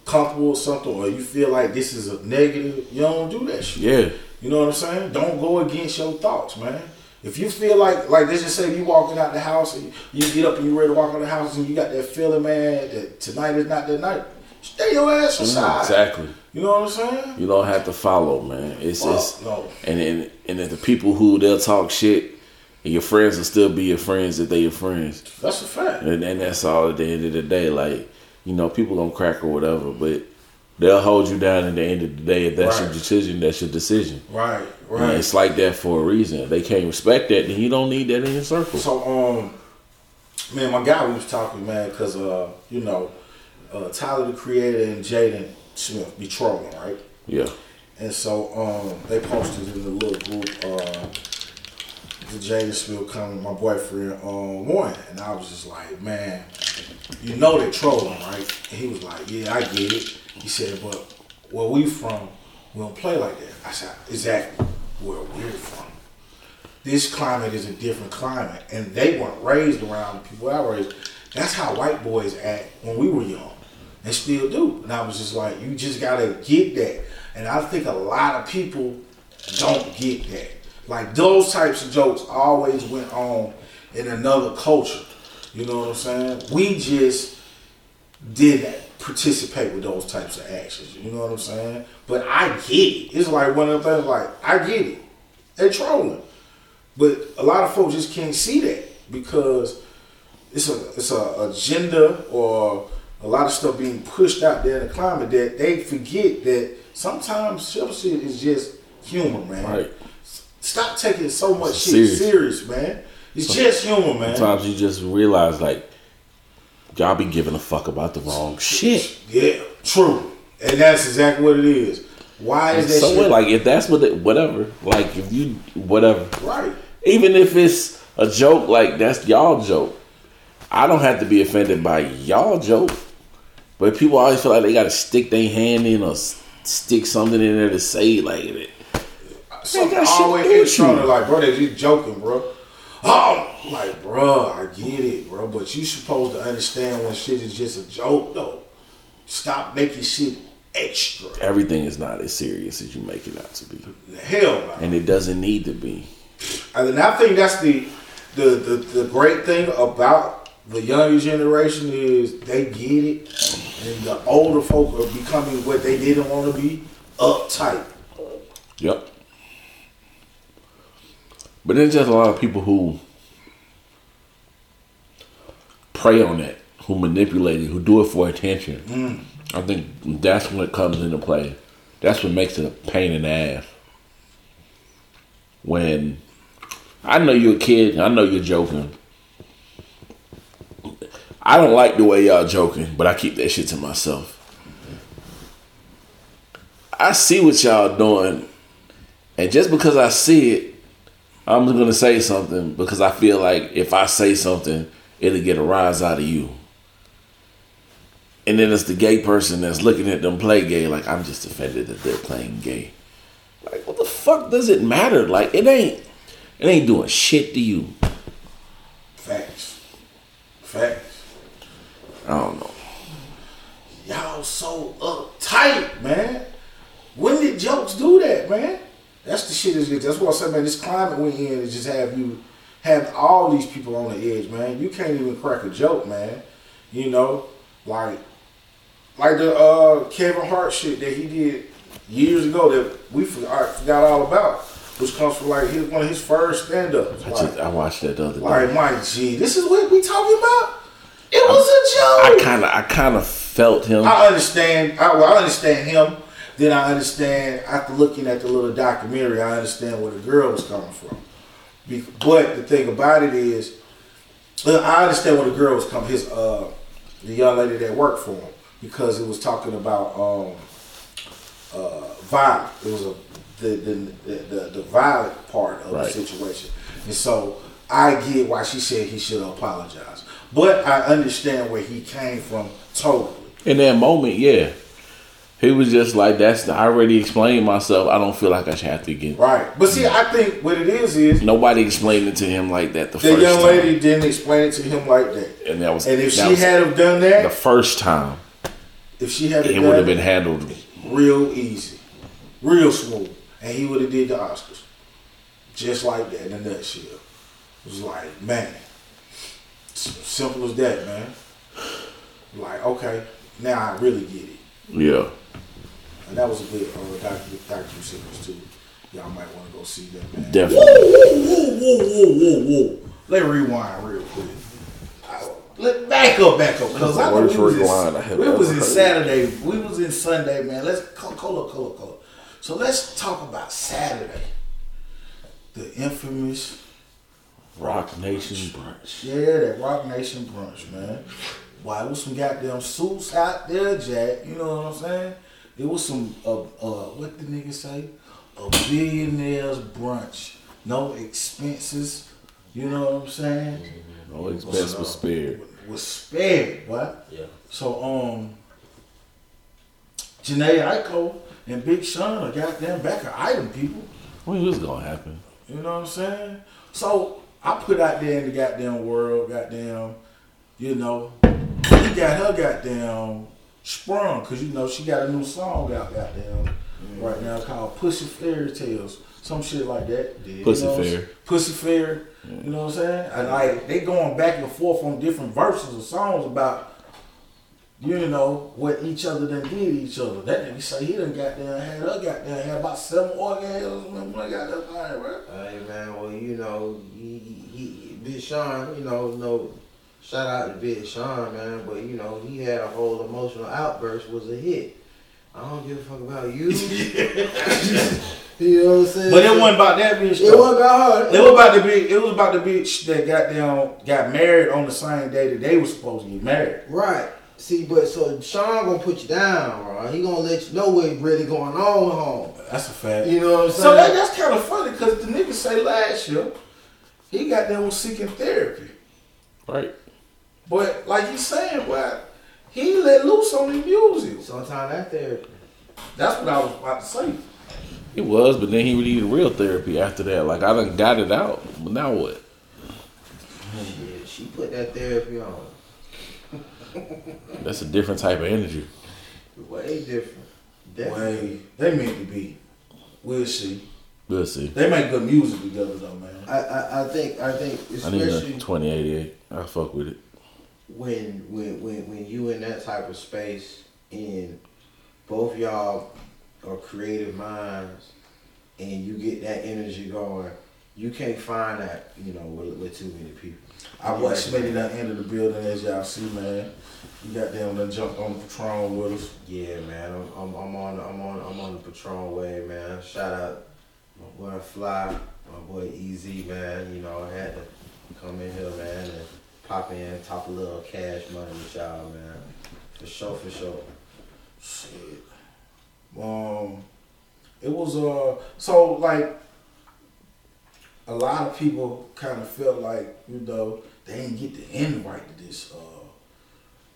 comfortable with something or you feel like this is a negative, you don't do that shit. yeah. You know what I'm saying? Don't go against your thoughts, man. If you feel like, like let's just say you walking out the house and you get up and you ready to walk out the house and you got that feeling, man, that tonight is not that night, stay your ass Mm, inside. exactly. You know what I'm saying? You don't have to follow, man. It's it's no. and and and the people who they'll talk shit, and your friends will still be your friends if they your friends, That's a fact. and, and that's all at the end of the day. Like you know, people gonna crack or whatever, but they'll hold you down at the end of the day. If that's your decision, that's your decision. Right, And right. it's like that for a reason. If they can't respect that, then you don't need that in your circle. So, um, man, my guy we was talking, man, because uh, you know, uh, Tyler the Creator and Jaden Smith be trolling, right? Yeah, And so, um, they posted in the little group, uh, the Jaden Smith coming, my boyfriend, um, one, and I was just like, man, you know they're trolling, right? And he was like, yeah, I get it. He said, but where we from, we don't play like that. I said, exactly where we're from this climate is a different climate, and they weren't raised around the people I raised. That's how white boys act when we were young, and still do. And I was just like, you just gotta get that. And I think a lot of people don't get that. Like those types of jokes always went on in another culture. You know what I'm saying? We just didn't participate with those types of actions. You know what I'm saying? But I get it. It's like one of the things. Like I get it. They trolling. But a lot of folks just can't see that because it's a it's a agenda or a lot of stuff being pushed out there in the climate that they forget that sometimes some shit is just humor, man. right. Stop taking so much shit serious. serious, man. It's just humor, man. Sometimes you just realize like y'all be giving a fuck about the wrong shit. Yeah, true. And that's exactly what it is. Why is that So shit? Like if that's what, it, whatever. Like if you whatever. right? Even if it's a joke, like that's y'all joke. I don't have to be offended by y'all joke. But people always feel like they got to stick their hand in or stick something in there to say like it. Something got shit to always extra. you. Like, bro, they just joking, bro. Oh, like, bro, I get it, bro. But you supposed to understand when shit is just a joke, though. Stop making shit extra. Everything is not as serious as you make it out to be, Hell no. and it doesn't need to be. And I think that's the the, the the great thing about the younger generation is they get it, and the older folk are becoming what they didn't want to be, uptight. Yep. But there's just a lot of people who prey on that, who manipulate it, who do it for attention. Hmm. I think that's when it comes into play. That's what makes it a pain in the ass. When I know you're a kid, I know you're joking. I don't like the way y'all joking, but I keep that shit to myself. I see what y'all doing, and just because I see it, I'm gonna say something because I feel like if I say something, it'll get a rise out of you. And then it's the gay person that's looking at them play gay, like I'm just offended that they're playing gay. Like, what the fuck does it matter? Like, it ain't, it ain't doing shit to you. Facts. Facts. I don't know. Y'all so uptight, man. When did jokes do that, man? That's the shit. Is that's what I said, man. This climate we in is just have you have all these people on the edge, man. You can't even crack a joke, man. You know, like like the uh, Kevin Hart shit that he did years ago that we forgot, forgot all about, which comes from like his, one of his first stand ups. I, Like, I watched that the other day. like, my G, this is what we talking about? It was I a joke. I kind of, I kind of felt him. I understand. I, well, I understand him. Then I understand after looking at the little documentary. I understand where the girl was coming from. But the thing about it is, uh, I understand where the girl was coming. His uh, the young lady that worked for him because it was talking about um, uh, violence. It was a the the, the, the, the violent part of Right. the situation, and so I get why she said he should apologize. But I understand where he came from totally. In that moment, yeah, he was just like, "That's." I already explained myself. I don't feel like I should have to get. Right. But see, I think what it is is Nobody explained it to him like that the the first young time, lady didn't explain it to him like that. and that was. And if she had have done that the first time, if she had it would have been handled. real easy, real smooth, and he would have did the Oscars just like that in a nutshell. It was like, man, simple as that, man. Like, okay, now I really get it. Yeah, And that was a good uh, docu docu series too. Y'all might want to go see that, man. definitely. Whoa, whoa, whoa, whoa, whoa, whoa. Let rewind real quick. I- Let back up, back up, because I know we was, rewind I in, have we was in. Saturday. We was in Sunday, man. Let's call, call up, call up, call up. So let's talk about Saturday. The infamous, Roc Nation brunch. yeah, that Roc Nation brunch, man. Why, it was some goddamn suits out there, Jack. You know what I'm saying? It was some, uh, uh, what the nigga say? A billionaire's brunch. No expenses. You know what I'm saying? No expense was spared. Was spared, what? Yeah. So, um, Jhené Aiko and Big Sean are goddamn back of item people. When was gonna happen? You know what I'm saying? So I put out there in the goddamn world, goddamn, you know, he got her goddamn sprung because you know she got a new song out goddamn right now called Pussy Fairy Tales, some shit like that. You Pussy know, Fair. Pussy Fair. You know what I'm saying? And like they going back and forth on different verses of songs about. You know what each other done did each other. That nigga say he done got goddamn had her got goddamn had about seven orgasms when I got that thing, bro. Hey man, well you know, he, he, he Big Sean, you know, no shout out to Big Sean, man, but you know, he had a whole emotional outburst was a hit. I don't give a fuck about you. you know what I'm saying? But it wasn't about that bitch. It though. wasn't about her. It was about the bitch. It was about the bitch that got down, got married on the same day that they were supposed to get married. Right. See, but so Sean gonna put you down, bro. He gonna let you know what's really going on home. That's a fact. You know what I'm saying? So that, that's kind of funny because the nigga say last year he got them was seeking therapy, Right. But like you saying, well, he let loose on the music. Sometimes that therapy. That's what I was about to say. It was, but then he needed real therapy after that. Like I done got it out, but now what? Yeah, she put that therapy on. That's a different type of energy. Way different. Definitely. Way they meant to be. We'll see. We'll see. They make good music together though, man. I, I, I think I think I need especially a 2088. I fuck with it. When when when when you in that type of space and both y'all are creative minds and you get that energy going you can't find that, you know, with, with too many people. I watched Smitty done enter the building as y'all see, man. You got down done jumped on the Patron with us. Yeah, man, I'm, I'm, I'm on, the- I'm on, I'm on the Patron way, man. Shout out my boy Fly, my boy Easy, man. You know, I had to come in here, man, and pop in, talk a little cash money with y'all, man. For sure, for sure. Shit. Um, it was uh so like a lot of people kind of felt like you know they didn't get the invite to this uh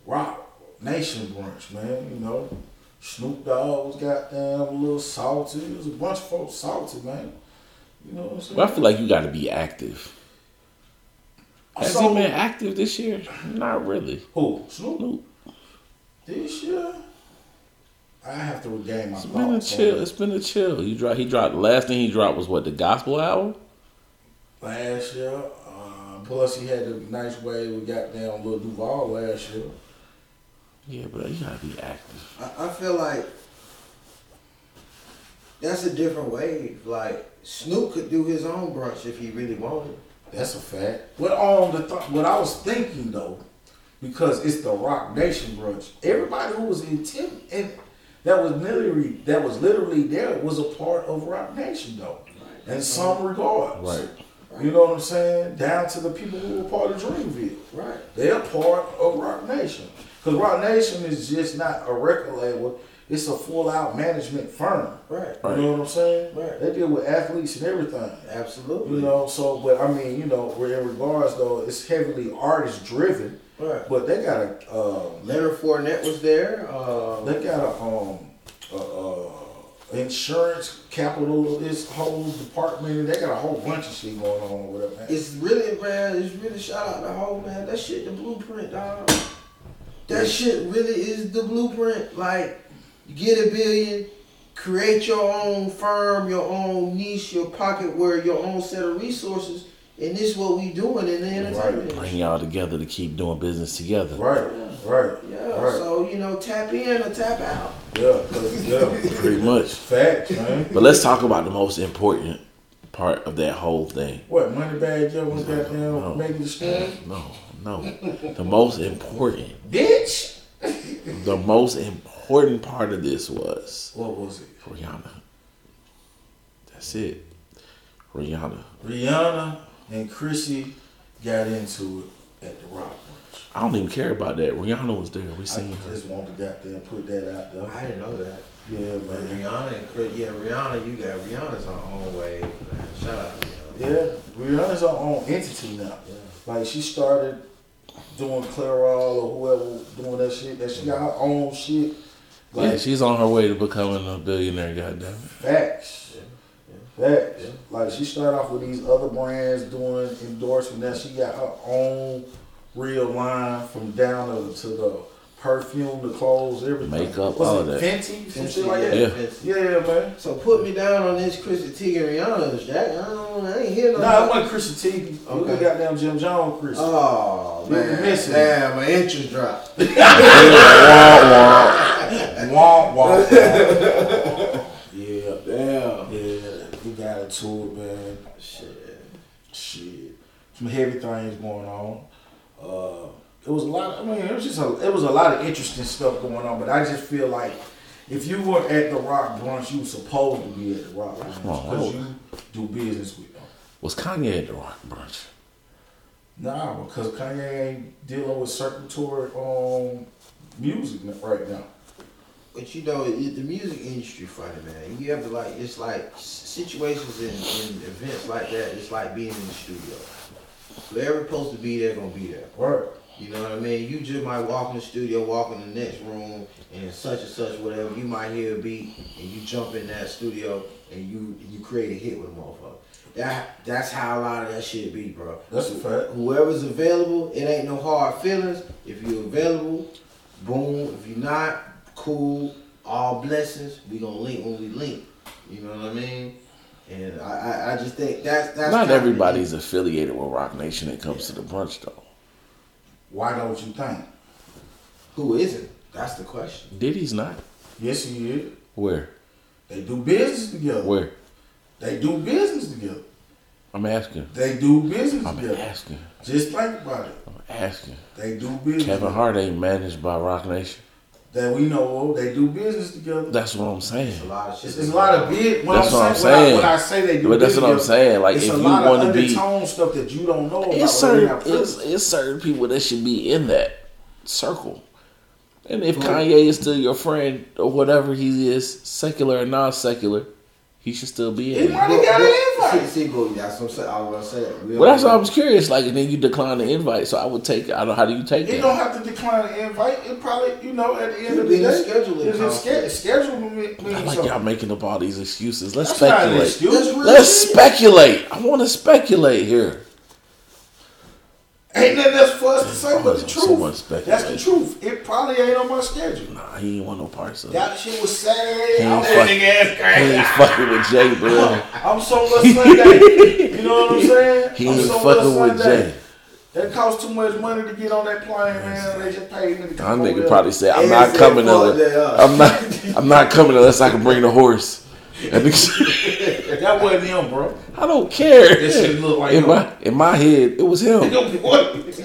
Roc Nation brunch, man. You know, Snoop Dogg was goddamn a little salty. It was a bunch of folks salty, man. You know what I'm saying? But I feel like you got to be active. Has So- he been active this year? Not really. Who? Snoop? Snoop. This year? I have to regain my It's been a chill. It's been a chill. He dropped. He dropped. The last thing he dropped was what the gospel album. last year. Uh, plus, he had a nice way we got down Lil Duval last year. Yeah, but you gotta be active. I, I feel like that's a different wave. Like Snoop could do his own brunch if he really wanted. That's a fact. What on the th- what I was thinking though, because it's the Roc Nation brunch. Everybody who was in Tim and that was literally that was literally there was a part of Roc Nation though, in some regards. Right. You know what I'm saying? Down to the people who were part of Dreamville. Right. They're part of Roc Nation. Because Roc Nation is just not a record label, it's a full out management firm. Right. You know what I'm saying? Right. They deal with athletes and everything. Absolutely. You know, so, but I mean, you know, where in regards though, it's heavily artist driven, Right. but they got a, uh, Leonard Fournette was there. Uh, they got a, um, a, uh, insurance capital this whole department, they got a whole bunch of shit going on or whatever. man. it's really man. It's really shout out the whole man. That shit the blueprint, dog. That shit really is the blueprint. Like, get a billion, create your own firm, your own niche, your pocket where your own set of resources, and this is what we doing in the entertainment. Right. Bring y'all together to keep doing business together. Right, right, Yeah. right. So you know, tap in or tap out. yeah, 'cause- yeah. Pretty much. Facts, man. But let's talk about the most important part of that whole thing. What, Moneybagg Yo was goddamn No. making the stand? No, no. The most important, Bitch! the most important part of this was What was it? Rihanna. That's it. Rihanna. Rihanna and Chrissy got into it at the Roc Brunch. I don't even care about that. Rihanna was there. We I seen her. just want to goddamn put that out there. I didn't know that. Yeah, But man. Rihanna and Chris, yeah, Rihanna, you got Rihanna's her own way. Man. Shout out to Rihanna. Yeah, Rihanna's her own entity now. Yeah. Like she started doing Clairol or whoever doing that shit. That she got her own shit. Like Yeah, she's on her way to becoming a billionaire. Goddamn it. facts. Facts. Yeah. Like she started off with these other brands doing endorsement. Now she got her own real line from down to, to the perfume, the clothes, everything. Makeup, Was all it that. Fenty, some Fenty, shit like yeah. that. Yeah. Fenty. Yeah, man. So put me down on this Chrissy Teigen Rihanna Jack. I don't I ain't hear no. Nah, it wasn't Chrissy Teigen. It was Okay. the goddamn Jim Jones Chrissy. Oh You man, missing it. damn, my interest dropped. Wah, wah. yeah, Damn. yeah. We got into it, man. Shit. Shit, some heavy things going on. Uh, it was a lot. I mean, it was just a. It was a lot of interesting stuff going on. But I just feel like if you were at the Roc brunch, you were supposed to be at the Roc brunch because oh. you do business with them. Was Kanye at the Roc brunch? Nah, because Kanye ain't dealing with circulatory um music right now. But you know, it, the music industry funny, man. You have to like, it's like situations in events like that. It's like being in the studio. Whoever's supposed to be there, gonna be there. Right. You know what I mean? You just might walk in the studio, walk in the next room, and such and such, whatever. You might hear a beat, and you jump in that studio, and you you create a hit with a motherfucker. That that's how a lot of that shit be, bro. That's a fact. Whoever's available, it ain't no hard feelings. If you're available, boom. If you're not, cool. All blessings. We gonna link when we link. You know what I mean? And I I, I just think that's that's Not everybody's affiliated with Roc Nation it comes to the brunch, though. Why don't you think? Who isn't? That's the question. Diddy's not. Yes, he is. Where? They do business together. Where? They do business together. I'm asking. They do business I'm together. asking. Just think about it. I'm asking. They do business. Kevin Hart ain't managed by Rock Nation. That we know of. They do business together. That's what I'm saying. A lot of shit. It's, it's a lot of big. When That's I'm what I'm saying, saying. When I, when I say they do But that's business what I'm saying. Like, if you want to be, undertone stuff that you don't know about. it's certain, it's, it's certain people that should be in that circle. And if Right. Kanye is still your friend or whatever he is, secular or non-secular, he should still be He in. might- it. Got an invite. See, see, but that's I'm was gonna say. We Well, that's why I was curious. Like, and then you decline the invite, so I would take. I don't know how do you take it. You don't have to decline the invite. It probably, you know, at the end Could of the in day, scheduling it's a conflict. schedule me- means I like something. y'all making up all these excuses. Let's That's not an speculate. excuse. That's Let's shit. speculate. I want to speculate here. Ain't nothing else for us to say but the truth. speculation. That's the truth. It probably ain't on my schedule. Nah, he ain't want no parts of it. That shit was sad. He ain't, fuck, nigga he ain't fucking with Jay, bro. I'm so much Sunday. You know what I'm saying? He I'm ain't so fucking with Jay. That cost too much money to get on that plane, man. They just paid me to That nigga probably said, "I'm not coming "Fuck unless that up." I'm not. I'm not coming unless I can bring the horse." That nigga, That wasn't him, bro. I don't care. That shit look like in him. my in my head, it was him.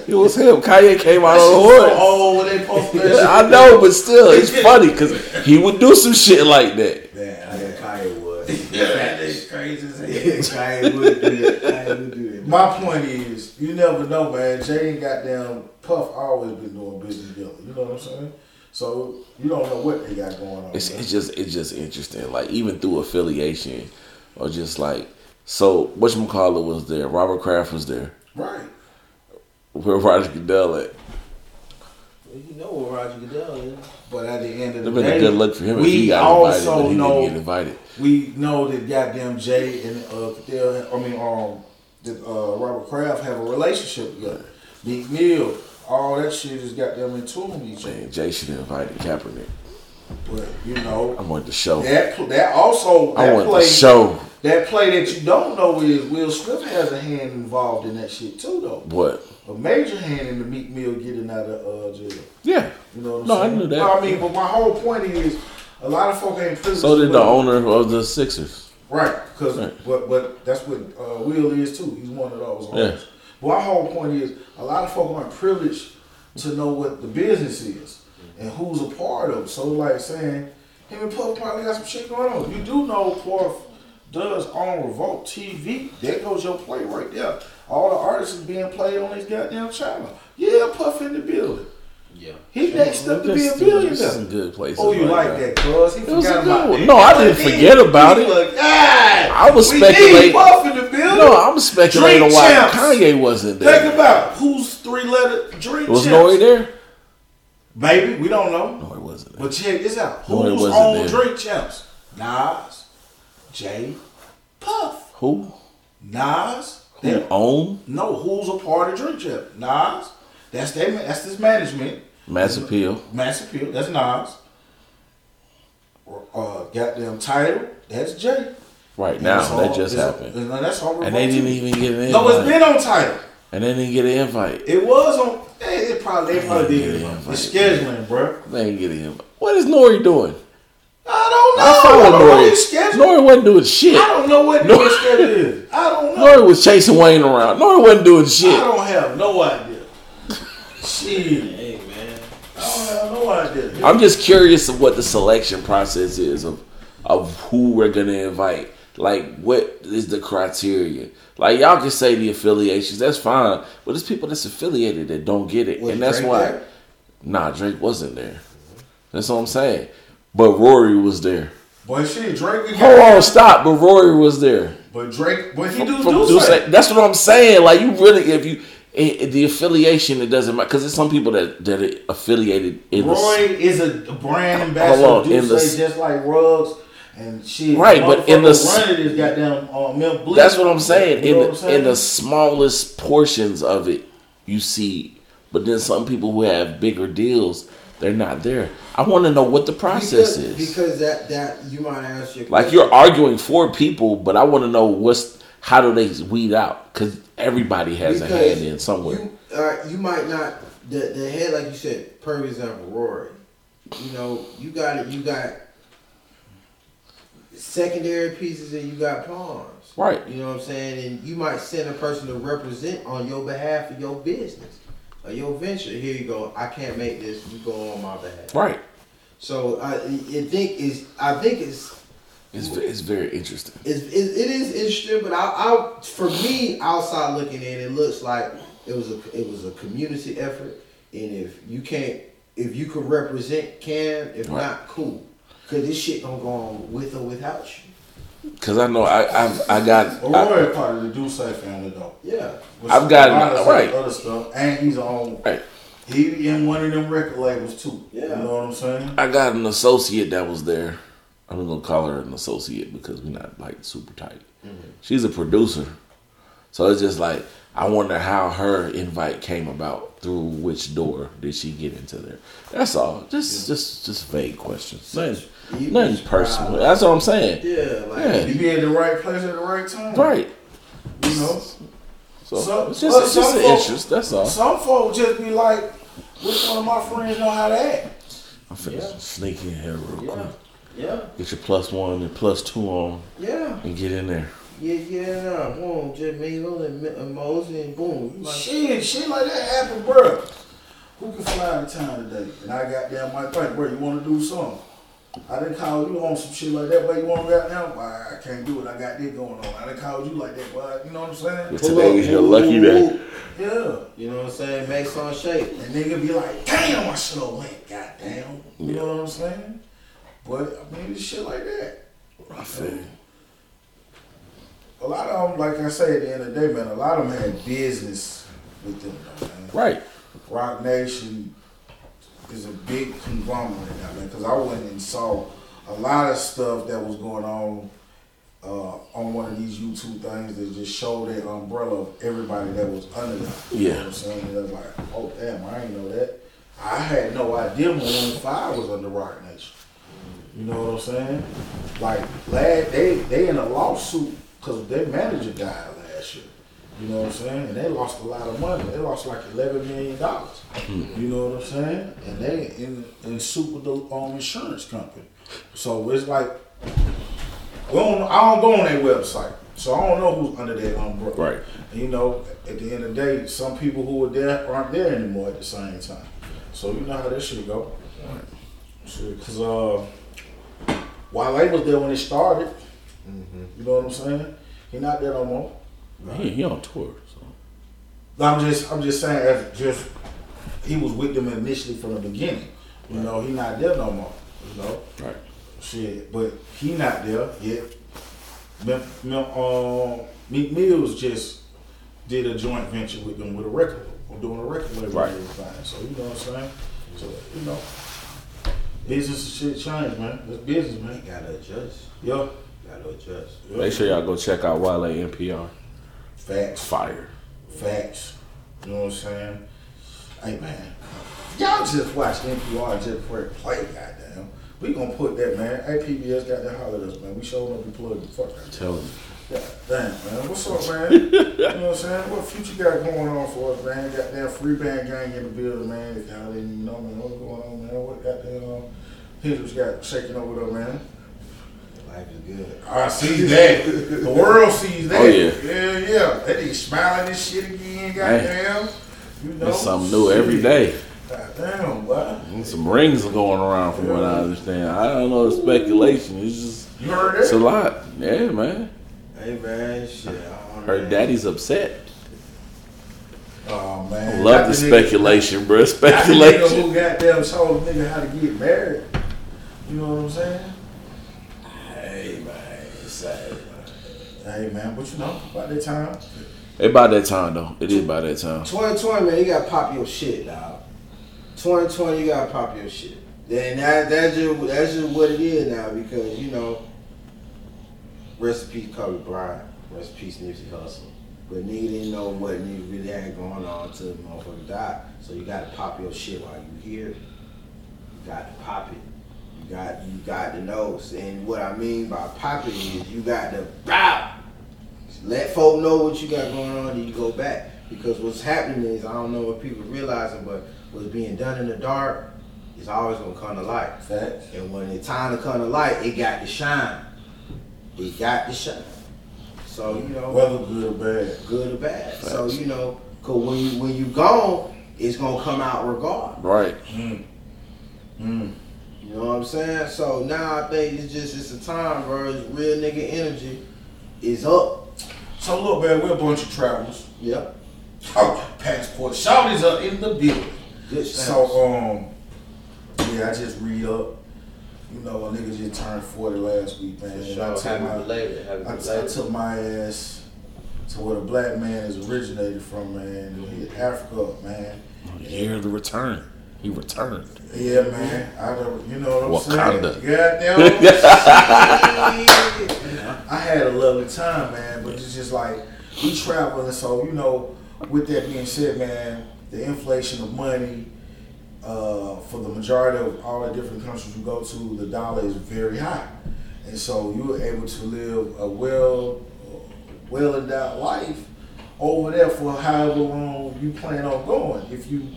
It was him. Kanye came out That on the shit so horse. old when they posted that shit. I know, but still, it's funny because he would do some shit like that. Man, I got Kanye would. Yeah, that's crazy as hell. Kanye would do that. Kanye would do that. My point is, you never know, man. Jay and goddamn Puff always been doing business together. You know what I'm saying? So you don't know what they got going on. It's, it's just it's just interesting. Like even through affiliation, or just like so. What was there? Robert Kraft was there. right. Where Roger Goodell at? Well, you know what Roger Goodell is. But at the end of It'd the have been day, a good look for him if he got invited, but he know didn't get invited. we know that goddamn Jay and uh, Fidel, I mean, um, that uh, Robert Kraft have a relationship together. Big Mill, all that shit is goddamn in tune with each other. Man, Jay should have invited Kaepernick. But you know, I wanted the show. that that also I that want play the show. that play that you don't know is Will Smith has a hand involved in that shit too, though. What? A major hand in the Meek Mill getting out of uh, jail. Yeah. You know No, I knew that. No, I mean, but my whole point is, a lot of folk ain't. So did the owner of the Sixers. Right, because Right. but but that's what uh, Will is too. He's one of those. Yeah. But my whole point is, a lot of folk aren't privileged to know what the business is and who's a part of. So like saying, him and Puff probably got some shit going on. You do know Puff does on Revolt TV. There goes your play right there. All the artists is being played on his goddamn channel. Yeah, Puff in the building. Yeah. He next up to be a Just- billionaire. just some good places. Oh, you right like that, cuz? He It was a forgot good about one. it. No, I didn't He- forget about he it. was, God, I was we speculating- need in the building. No, I'm speculating Drink why champs. Kanye wasn't there. Think about who's three letter drink Was champs. Nori there? Baby, we don't know. No, it wasn't. There. But check this out. Nori Who's wasn't on there. drink champs? Nas, Jay, Puff. Who? Nas. Who them. own No, who's a part of drink champ? Nas. That's their, that's this management. Mass Appeal? Mass Appeal. That's Nas. Uh, goddamn Tidal. That's Jay. Right And now, that on- just happened, and that's on and they didn't TV. even get an Invite. No, it's invite. been on Tidal. And they didn't get an invite. It was on. eh, It probably they probably did. it. yeah. It's scheduling, bro. They didn't get an invite. What is Nori doing? I don't know. I follow don't know Nori. schedule. Nori wasn't doing shit. I don't know what Nori- schedule is. I don't know. Nori was chasing Wayne around. Nori wasn't doing shit. I don't have no idea. Shit, Hey, man. I don't have no idea. I'm just curious of what the selection process is of of who we're gonna invite. Like, what is the criteria? Like, y'all can say the affiliations, that's fine, but there's people that's affiliated that don't get it, Was and that's Drake why. there? Nah, Drake wasn't there. That's what I'm saying. But Rory was there. Boy, shit, Drake. Hold on, stop. But Rory was there. But Drake, but he do do Duce- say. That's what I'm saying. Like, you really, if you eh, eh, the affiliation, it doesn't matter because there's some people that that are affiliated in the Roy is a brand ambassador. Hold on, in the- just like Rugs and shit. Right, but in the s- running is goddamn uh, Milk Bleak. That's what I'm saying. You In the, saying? in the smallest portions of it, you see. But then some people who have bigger deals, they're not there. I want to know what the process because, is. Because that that you might ask your like you're arguing for people, but I want to know what's how do they weed out? Because everybody has a hand in somewhere. You, uh, you might not the the head like you said. Per example, Rory. You know, you got it. You got secondary pieces and you got pawns. Right. You know what I'm saying? And you might send a person to represent on your behalf of your business or your venture. Here you go. I can't make this. You go on my behalf. Right. So I, I think is I think it's It's it's very interesting. it's, it, it is interesting, but I, I, for me, outside looking in, it looks like it was a it was a community effort, and if you can't, if you could represent, can. If Right. not, cool, because this shit don't go on with or without you. Cause I know I I've, I got Well, I, Roy is part of the Duce family though. Yeah, I've got- a right. other stuff, and he's on. Right. He in one of them record labels too. Yeah. You know what I'm saying? I got an associate that was there. I'm gonna call her an associate because we're not like super tight. Mm-hmm. She's a producer, so it's just like I wonder how her invite came about. Through which door did she get into there? That's all. Just just just vague questions. Nothing, You nothing personal. That's what I'm saying. yeah, like Yeah. You be at the right place at the right time. Right. You know. So, So- it's just, it's just an folk- interest. That's all. Some folks just be like, which one of my friends know how to act? I'm finna Yeah. sneak in here real yeah, quick. Yeah, Get your plus one and plus two on yeah, and get in there. yeah, yeah. Nah, boom, just mingle and, mi- and Mosey and boom. Like- Shit, shit like that happen, bro. Who can fly out of town today? And I got down my think, bro, you want to do something? I didn't call you on some shit like that, but you want to got down? Why I can't do it. I got this going on. I didn't call you like that, but you know what I'm saying? But today up, is your lucky day. Yeah. You know what I'm saying? Make some shape. And nigga be like, damn, I should have went, goddamn. You know what I'm saying? But I mean, it's shit like that. I feel you. A lot of them, like I say, at the end of the day, man, a lot of them had business with them, man. Right. Roc Nation is a big conglomerate now, man. Because I went and saw a lot of stuff that was going on uh, on one of these YouTube things that just showed that umbrella of everybody that was under them. You know Yeah. what I'm saying? And I was like, oh, damn, I ain't know that. I had no idea Maroon 5 was under Roc Nation. You know what I'm saying? Like, lad, they, they in a lawsuit because their manager died last year. You know what I'm saying? And they lost a lot of money. They lost like eleven million dollars. You know what I'm saying? And they in in suit with the um, insurance company. So it's like we don't, I don't go on their website, so I don't know who's under their umbrella. Right. And, you know, at the end of the day, some people who were there aren't there anymore at the same time. So you know how that shit go. Because uh, Wale was there when it started. You know what I'm saying? He not there no more. He, he on tour. So. I'm just I'm just saying as just he was with them initially from the beginning. You know, he not there no more. You know? Right. Shit. But he not there yet. Mem- Mem- um, Meek Mills just did a joint venture with them with a record or doing a record label Right. and everything. So you know what I'm saying? So you know. Business and shit change, man. It's business, You man. gotta adjust. Yeah. Gotta adjust. yeah. Make sure y'all go check out Wale NPR. Facts. Fire. Facts. You know what I'm saying? Hey man, y'all just watch NPR just for it play, goddamn. We gonna put that man. Hey PBS got that holler at us, man. We showing up and plug the fuck out. Tell me. God damn, man. What's up, man? you know what I'm saying? What future got going on for us, man? Goddamn free band gang in the building, man. If y'all didn't even know, man, what's going on, man? What got goddamn uh, Hendrix got shaking over there, man? Life is good. I see that. The world sees that. Oh, yeah. Yeah, yeah. That nigga smiling this shit again, goddamn. You know? There's something new every day. Goddamn, boy. Some rings are going around from what I understand. I don't know the speculation. It's just You heard it's a lot. Yeah, man. Hey man, shit. Her daddy's upset. Oh, man. Love the nigga- speculation, bro. got the nigga Speculation. who goddamn told the nigga how to get married. You know what I'm saying? Hey man, sad. Hey, man, but you know, about that time. It about that time though. It is about that time. 2020, man, you gotta pop your shit, dog. 2020, you gotta pop your shit. Then that that's just that's just what it is now because you know. Rest in peace, Kobe Bryant. Rest in peace, Nipsey Hussle. But nigga didn't know what nigga really had going on until the motherfucker died. So you gotta pop your shit while you here. You got to pop it. You got you got to know. And what I mean by popping is you got to bow. Let folk know what you got going on, and you go back. Because what's happening is I don't know what people realizing, but what's being done in the dark is always gonna come to light. Facts. And when it's time to come to light, it got to shine. He got the shine. So you know, Whether good or bad. good or bad. So you know, cause when you when you gone, it's gonna come out regardless. Right. Mm. Mm. You know what I'm saying? So now I think it's just it's a time, bro. It's real nigga energy is up. So look, man, we're a bunch of travelers. Yep. Oh, passport. Shawty's up in the building. Good So, um, yeah, I just read up. You know, a nigga just turned 40 last week, man. For And sure. I, took Happy my, belated. Happy I, I took my ass to where the black man is originated from, man. And hit mm-hmm. Africa, up, man. Year of the return. He returned. Yeah, man. I don't, you know what I'm Wakanda. saying? Goddamn. Oh, I had a lovely time, man. But it's just like we traveling, so you know. With that being said, man, the inflation of money uh, for the majority of all the different countries you go to, the dollar is very high, and so you're able to live a well, well endowed life over there for however long you plan on going. If you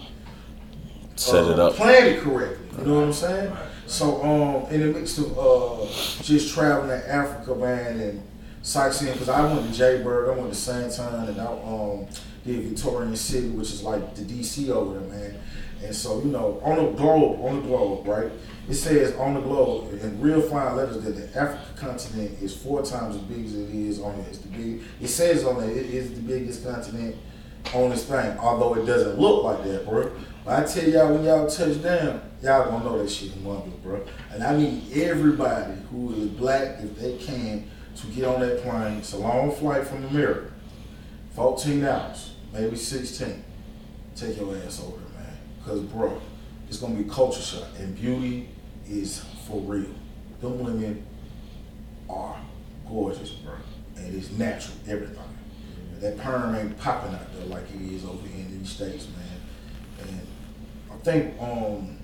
Set it uh, up. Plan it correctly. You know what I'm saying? So, um, in the mix of uh, just traveling to Africa, man, and sightseeing, because I went to Joburg, I went to Sandton, and I um, did Victorian City, which is like the DC over there, man. And so, you know, on the globe, on the globe, right? It says on the globe in real fine letters that the African continent is four times as big as it is on it. It's the big. It says on it, it is the biggest continent on this thing, although it doesn't look like that, bro. But I tell y'all, when y'all touch down, y'all gonna know that shit in London, bro. And I need everybody who is black, if they can, to get on that plane. It's a long flight from America, 14 hours, maybe 16. Take your ass over there, man. Cause, bro, it's gonna be culture shock, and beauty is for real. Them women are gorgeous, bro, and it's natural, everything. That perm ain't popping out there like it is over here in these states, man. And I think um,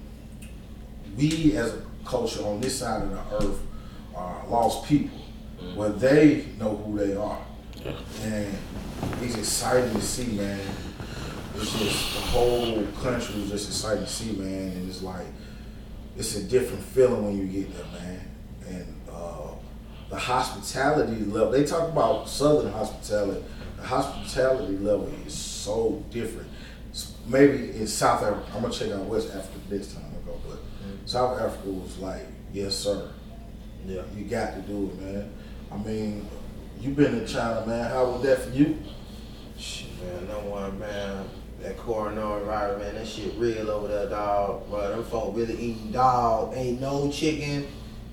we as a culture on this side of the earth are lost people, where they know who they are, and it's exciting to see, man. It's just the whole country is just exciting to see, man, and it's like it's a different feeling when you get there, man. And uh, the hospitality level, they talk about Southern hospitality. The hospitality level is so different. Maybe in South Africa, I'm gonna check out West Africa next time I go, but South Africa was like, yes, sir. Yeah. You got to do it, man. I mean, you've been in China, man. How was that for you? Shit, man, no one, man. That coronavirus, man, that shit real over there, dog. Bro, them folk really eating dog. Ain't no chicken.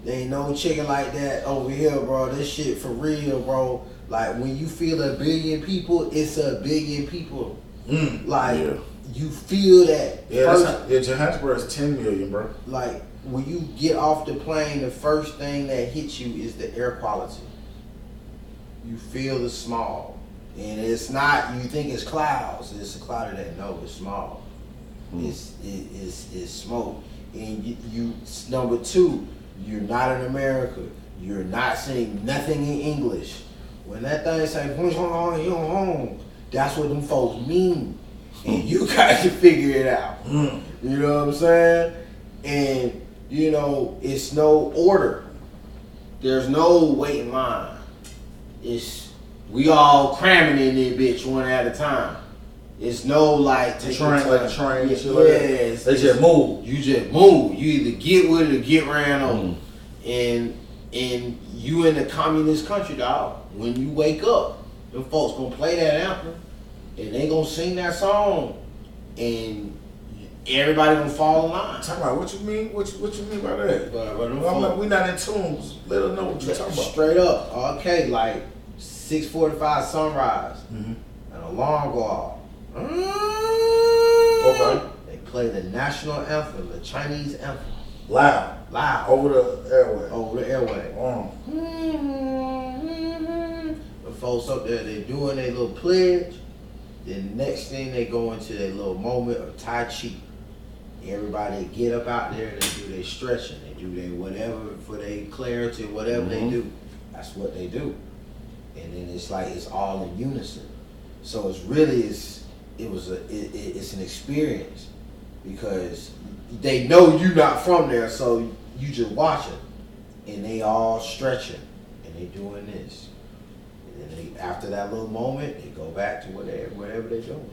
Ain't no chicken like that over here, bro. This shit for real, bro. Like when you feel a billion people, it's a billion people. Mm. Like Yeah. you feel that. Yeah, first- not, yeah, Johannesburg is 10 million, bro. like when you get off the plane, the first thing that hits you is the air quality. You feel the smog, and it's not. You think it's clouds. It's a cloud of that no, it's smog. It's it, it's it's smoke, and you, you number two, you're not in America. You're not saying nothing in English. When that thing say "What's on your home," that's what them folks mean, and you got to figure it out. Mm. You know what I'm saying? And you know, it's no order. There's no wait in line. It's we all cramming in there, bitch, one at a time. It's no like take your Train, like a train and Yeah, shit like that. it's- They just move. you just move. You either get with it or get ran over. Mm. And and you in a communist country, dog. When you wake up, them folks gonna play that anthem, and they gonna sing that song, and everybody gonna fall in line. Talk about what you mean? What you, what you mean by that? But, but Well, I'm not, we not in tunes. Let them know what you're talking about. Straight up, okay, like six forty-five sunrise, Mhm. and alarm go off. Okay. They play the national anthem, the Chinese anthem, Loud. loud Over the airway. over the airway. Um, The folks up there, they doing their little pledge. Then next thing they go into their little moment of Tai Chi. Everybody get up out there, they do their stretching, they do their whatever for their clarity, whatever they Mhm. do. That's what they do. And then it's like it's all in unison. So it's really it's it was a it, it, it's an experience because they know you're not from there, so you just watching, and they all stretching and they doing this. And then they, after that little moment, they go back to whatever whatever they're doing.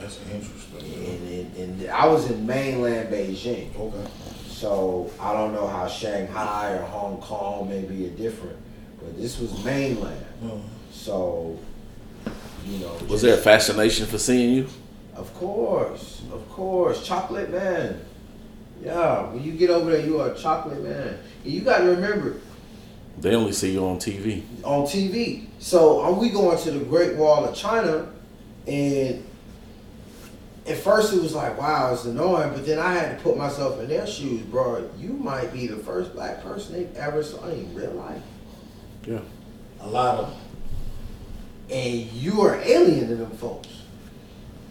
That's interesting. And, and, and I was in mainland Beijing, Okay. so I don't know how Shanghai or Hong Kong may be a different, but this was mainland. Mhm. So, you know, Was just- there a fascination for seeing you? Of course, of course, chocolate man. Yeah, when you get over there, you are a chocolate man. And you got to remember, They only see you on TV. on TV. So are we going to the Great Wall of China? And at first it was like, wow, it's annoying. But then I had to put myself in their shoes, bro. You might be the first black person they've ever saw in real life. Yeah. A lot of And you are alien to them folks.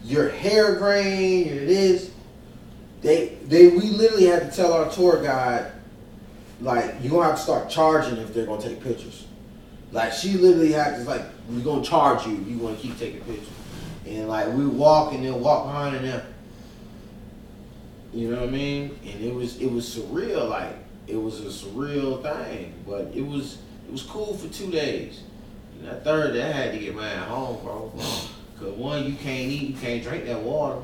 Your hair grain, your this. They they we literally had to tell our tour guide, like, you're gonna have to start charging if they're gonna take pictures. Like she literally had to like, we're gonna charge you if you wanna keep taking pictures. And like we walk and then walk behind and then you know what I mean? And it was it was surreal, like it was a surreal thing. But it was it was cool for two days. And that third day I had to get mine home, bro. Cause one, you can't eat, you can't drink that water.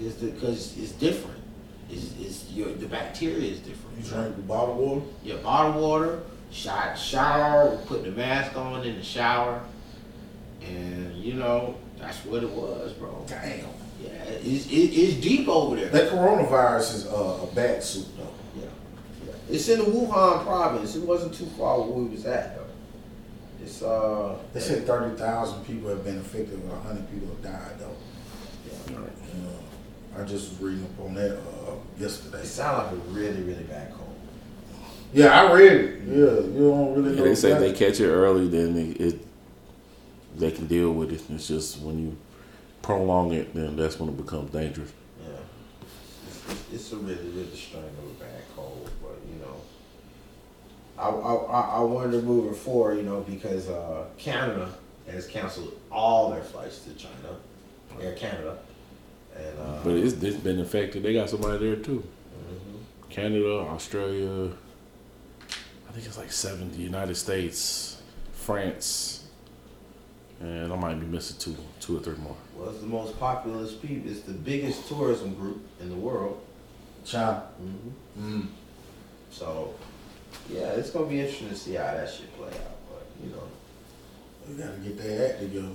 It's because it's different. It's, it's your the bacteria is different. you drink the bottled water. Your bottled water, shot shower, put the mask on in the shower, and you know that's what it was, bro. Damn. Yeah, it's, it, it's deep over there. That coronavirus is uh, a bat suit. Yeah, yeah. It's in the Wuhan province. It wasn't too far where we was at though. It's uh. They said thirty thousand people have been affected, and hundred people have died though. Yeah, right. Uh, I just was reading up on that uh, yesterday. It sounded like a really, really bad cold. Yeah, I read it. Yeah, you don't really Yeah, know. they say that. they catch it early, then it, it they can deal with it. It's just when you prolong it, then that's when it becomes dangerous. Yeah, it's, it's, it's a really, really strange of a bad cold, but you know, I I, I- I wanted to move it forward, you know, because uh, Canada has canceled all their flights to China, Air Canada, and uh, But it's, it's been affected. They got somebody there too. mhm. Canada, Australia. I think it's like seven. The United States, France, and I might be missing two, two or three more. well, it's the most populous people. It's the biggest tourism group in the world. China. Mm-hmm. Mm. So, yeah, it's gonna be interesting to see how that shit play out. But you know, We gotta get that act together.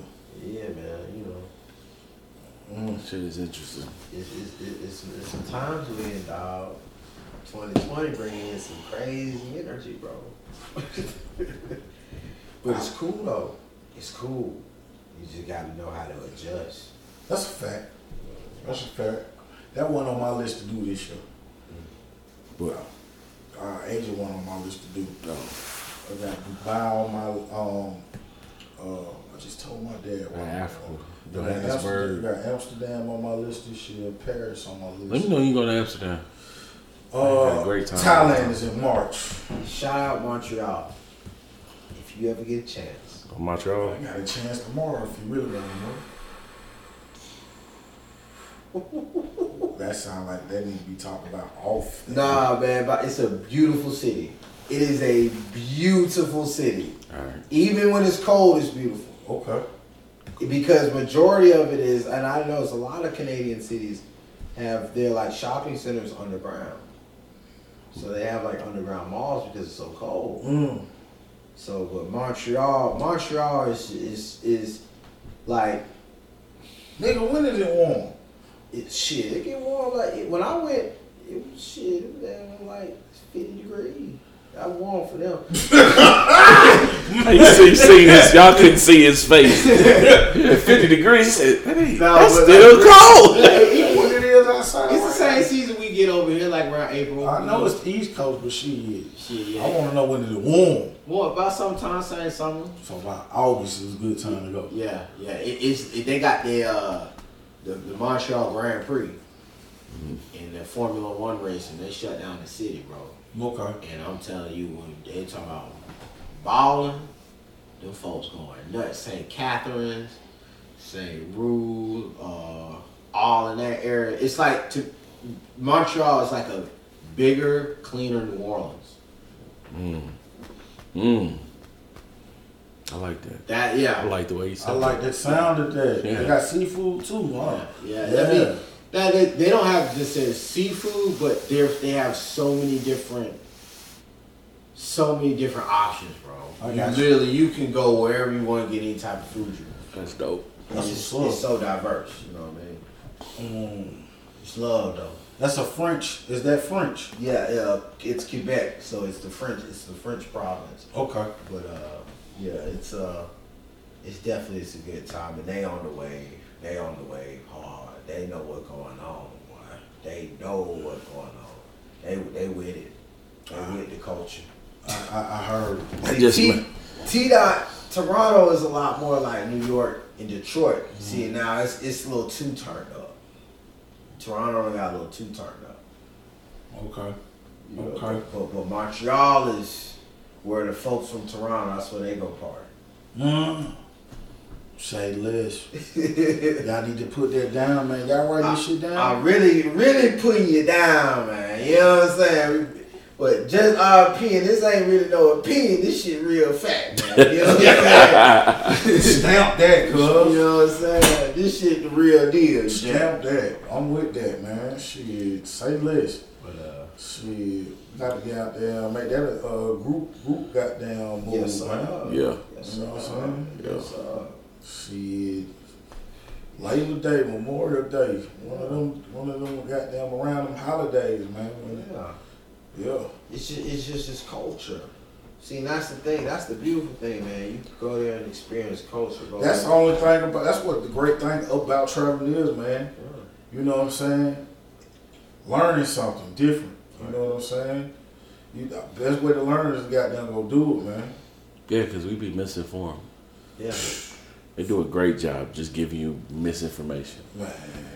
yeah, man, you know. Mm. Shit is interesting. It's, it's, it's, it's some times we in, dog. 2020 bringing in some crazy energy, bro. but it's cool, though. It's cool. You just gotta know how to adjust. That's a fact. That's a fact. That wasn't on my list to do this year. But Uh, Asia wasn't on my list to do. no, I got Dubai on my um. Uh, I just told my dad. uh, Africa, I got Amsterdam, Johannesburg. got Amsterdam on my list this year. Paris on my list. Let me know you go to Amsterdam. Uh, great time. Thailand is in March. Shout out Montreal. If you ever get a chance. Montreal. I got a chance tomorrow if you really want to know. that sounds like that need to be talked about off. Nah, man, but it's a beautiful city. It is a beautiful city. All right. Even when it's cold, it's beautiful. Okay. because majority of it is, and I know it's a lot of Canadian cities have their like shopping centers underground. So they have like underground malls because it's so cold. Mm. So, but Montreal, Montreal is is is like Nigga, when is it warm? It, shit. It get warm like it, when I went. It was shit. It was down like fifty degrees. That warm for them. you see, see his, y'all couldn't see his face. At 50 degrees, he said, hey, No, that's still like- cold. what it is outside? It's the same season we get over here, like around April. I know it's the East Coast, but shit, Shit, yeah. I want to know when it's warm. Well, about sometime same summer. So about August is a good time to go. Yeah, yeah. It, it's it, they got their uh the, the Montreal Grand Prix in the Formula One racing. They shut down the city, bro. Okay. And I'm telling you, when they talk about balling, them folks going nuts. St. Catharines, St. Rue, uh, all in that area. It's like to Montreal is like a bigger, cleaner New Orleans. Mm. Mm. I like that. That yeah. I like the way you said I like the sound of that. Yeah. They got seafood too, huh? yeah. Yeah. I mean, that they, they don't have just as seafood, but they they have so many different, so many different options, bro. I You got you. literally you can go wherever you want to get any type of food you want. That's dope. That's it's, just, what's it's so diverse, you know what I mean? Mm. It's love though. That's a French. Is that French? Yeah, yeah. It's Quebec, so it's the French. It's the French province. Okay. But uh, yeah, it's uh, it's definitely it's a good time, and they on the wave. They on the wave hard. They know what's going on. Boy. They know what's going on. They they with it. They with the culture. I, I, I heard. I just T, ma- T dot Toronto is a lot more like New York and Detroit. See now it's it's a little too turned up. Toronto got a little too turned up. Okay. You know, Okay. But, but Montreal is where the folks from Toronto. That's where they go party. Mm. Say less. Y'all need to put that down, man. Y'all write this shit down. I'm really, really putting you down, man. You know what I'm saying? But just our opinion, this ain't really no opinion. This shit real fact, man. You know what I'm saying? Stamp that, cuz. you know what I'm saying? This shit the real deal. Stamp that. I'm with that, man. Shit. Say less. But Shit. Got to get out there and make that a uh, group, group goddamn move, yes, man. sir. Yeah. Yes, You know what I'm sir. saying? Yes, sir. Shit. Labor Day, Memorial Day, one of them, one of them goddamn around them holidays, man. Yeah. Yeah. It's just, it's just this culture. See, and that's the thing. That's the beautiful thing, man. You can go there and experience culture. Go That's the only thing about. That's what the great thing about traveling is, man. You know what I'm saying? Learning something different. You know what I'm saying? You the best way to learn is to goddamn go do it, man. Yeah, because we be misinformed. Yeah. They do a great job just giving you misinformation. Man,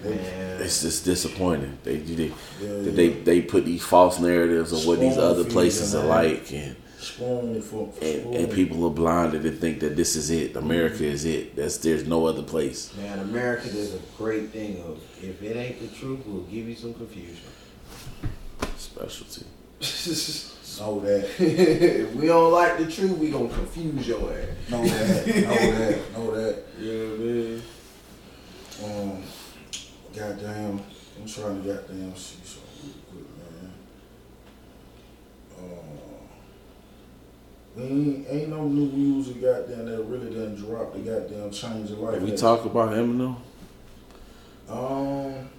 Man. It's just disappointing. They they yeah, they, yeah. they put these false narratives of what these other places are like, and, spoon for, for and spoon. and people are blinded and think that this is it. America is it. That's there's no other place. Man, America does a great thing of if it ain't the truth, we'll give you some confusion. Specialty. know that, if we don't like the truth, we gonna confuse your ass. know that, know that, know that. Yeah, know what I mean? Um, goddamn, I'm trying to goddamn see something real quick, man. Uh, we ain't, ain't no new music goddamn that really done drop the goddamn change of life. We That- talk about Eminem? Um,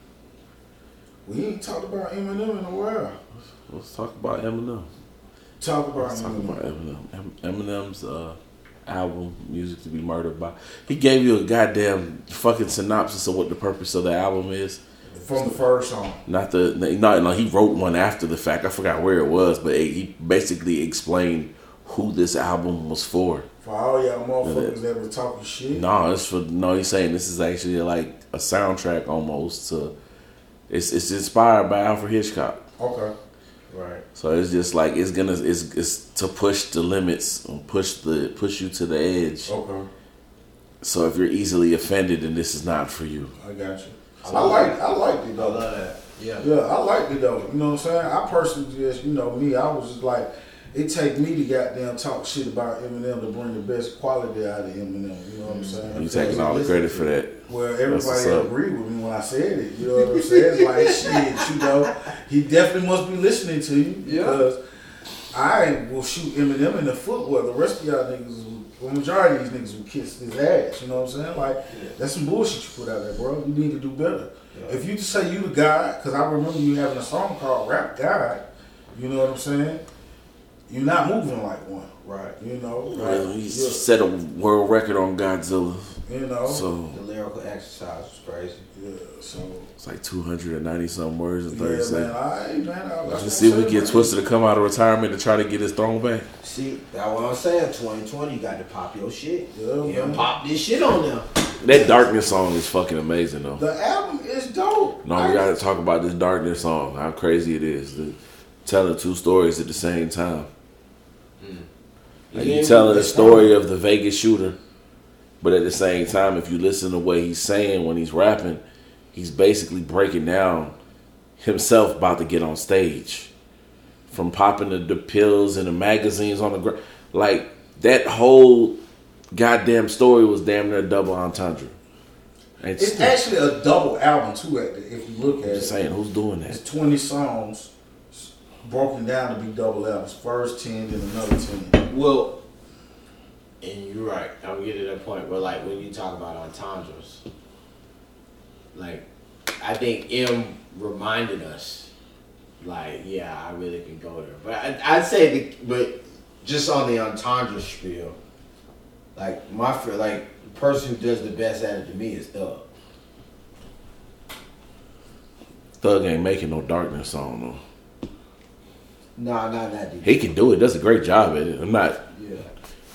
we ain't talked about Eminem in a while. Let's talk about Eminem. Talk about Let's talk Eminem. about Eminem. Eminem's uh, album, "Music to Be Murdered By." He gave you a goddamn fucking synopsis of what the purpose of the album is. From the first song. Not the no, no. He wrote one after the fact. I forgot where it was, but he basically explained who this album was for. For all y'all motherfuckers that was talking shit. No, it's for no. He's saying this is actually like a soundtrack almost to. It's it's inspired by Alfred Hitchcock. Okay. Right. So it's just like it's gonna it's it's to push the limits and push the push you to the edge. Okay. So if you're easily offended, then this is not for you. I got you. I I like I liked it I though. love that. Yeah. Yeah, I liked it though. You know what I'm saying? I personally just, you know, me, I was just like, it take me to goddamn talk shit about Eminem to bring the best quality out of Eminem. You know what I'm mm-hmm. saying? You taking all the credit for that. Well, everybody agreed with me when I said it. You know what I'm saying? Like shit, you know, he definitely must be listening to you Yeah. because I will shoot Eminem in the foot where the rest of y'all niggas, the majority of these niggas will kiss his ass. You know what I'm saying? Like that's some bullshit you put out there, bro. You need to do better. Yeah. If you just say you the guy, because I remember you having a song called Rap God. You know what I'm saying? You're not moving like one. Right. You know, Well, like, he yeah, set a world record on Godzilla. you know, So The lyrical exercise was crazy. yeah. So it's like 290 some words in yeah, 30 man. seconds. I, man, I, Let's just see if we get saying, Twista to come out of retirement to try to get his throne back. See, that's what I'm saying. 2020, you got to pop your shit. Yeah, Yeah, man. pop this shit on them. That darkness song is fucking amazing though. The album is dope. No, I- we gotta talk about this darkness song. How crazy it is. The, telling two stories at the same time. Hmm. Like Yeah, you telling the that's story of the Vegas shooter, but at the same time, if you listen to what he's saying when he's rapping, he's basically breaking down himself about to get on stage, from popping the, the pills and the magazines on the ground. Like that whole goddamn story was damn near double entendre. And It's still- actually a double album too. If you look at I'm it, just saying, who's doing it's that? twenty songs broken down to be double albums. First ten, then another ten. Well, and you're right. I'm getting to that point. where, like when you talk about entendres, like I think Em reminded us, like, yeah, I really can go there. But I, I'd say, the, but just on the entendre spiel, like my fr- like the person who does the best at it to me is Thug. Thug ain't making no darkness song though. Nah, not that deep. He can do it. Does a great job at it. I'm not.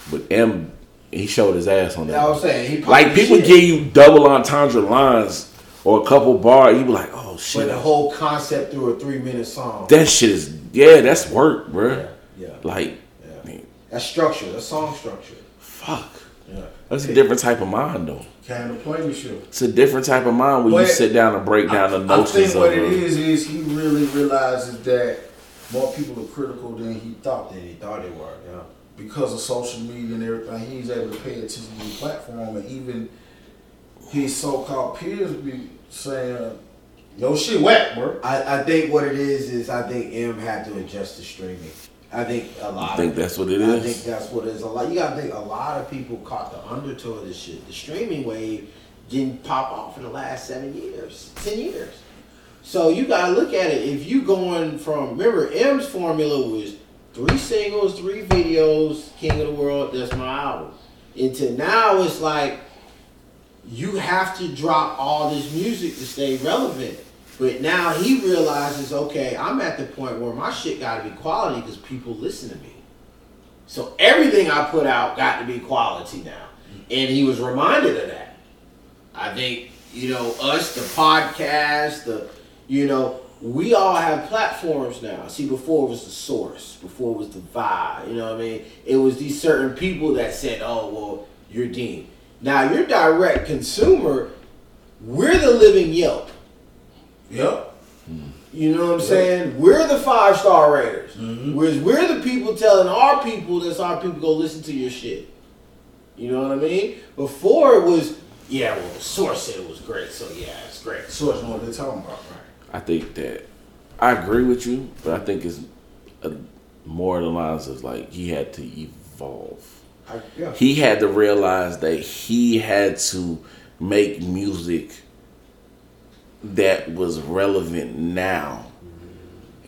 But Em, he showed his ass on that. Yeah, I was saying he like people shit. give you double entendre lines or a couple bars, you be like, oh shit. But the whole concept through a three minute song. that shit is yeah, that's work, bruh. yeah, yeah, Like, yeah. That's structure. That's song structure. fuck, Yeah. that's a different type of mind though. Kind of play with you. It's a different type of mind when you sit down and break down the I think what it uh, is is he really realizes that more people are critical than he thought Than he thought they were. Yeah. Because of social media and everything. He's able to pay attention to the platform, and even his so-called peers be saying, "Yo, shit whack, bro." I, I think what it is is I think Em had to adjust to streaming. I think a lot. I think of, that's what it I is. think that's what it is. A lot. You gotta think a lot of people caught the undertow of this shit. The streaming wave didn't pop off in the last seven years, ten years. So you gotta look at it. If you going from remember Em's formula was three singles, three videos, King of the World. That's my album. Until now it's like you have to drop all this music to stay relevant. But now he realizes, okay, I'm at the point where my shit got to be quality because people listen to me. So everything I put out got to be quality now, and he was reminded of that. I think you know us, the podcast, the you know we all have platforms now. See, before it was the source, before it was the vibe. You know what I mean? It was these certain people that said, "Oh, well, you're Dean." Now you're direct consumer. We're the living Yelp. Yep. Hmm. You know what I'm saying? We're the five star raters. Mm-hmm. Whereas we're the people telling our people that's our people go listen to your shit. You know what I mean? Before it was, yeah, well, the source said it was great, so yeah, it's great. Source that's what they're talking about, right? I think that I agree with you, but I think it's a, more the lines of like he had to evolve. I, yeah. He had to realize that he had to make music that was relevant now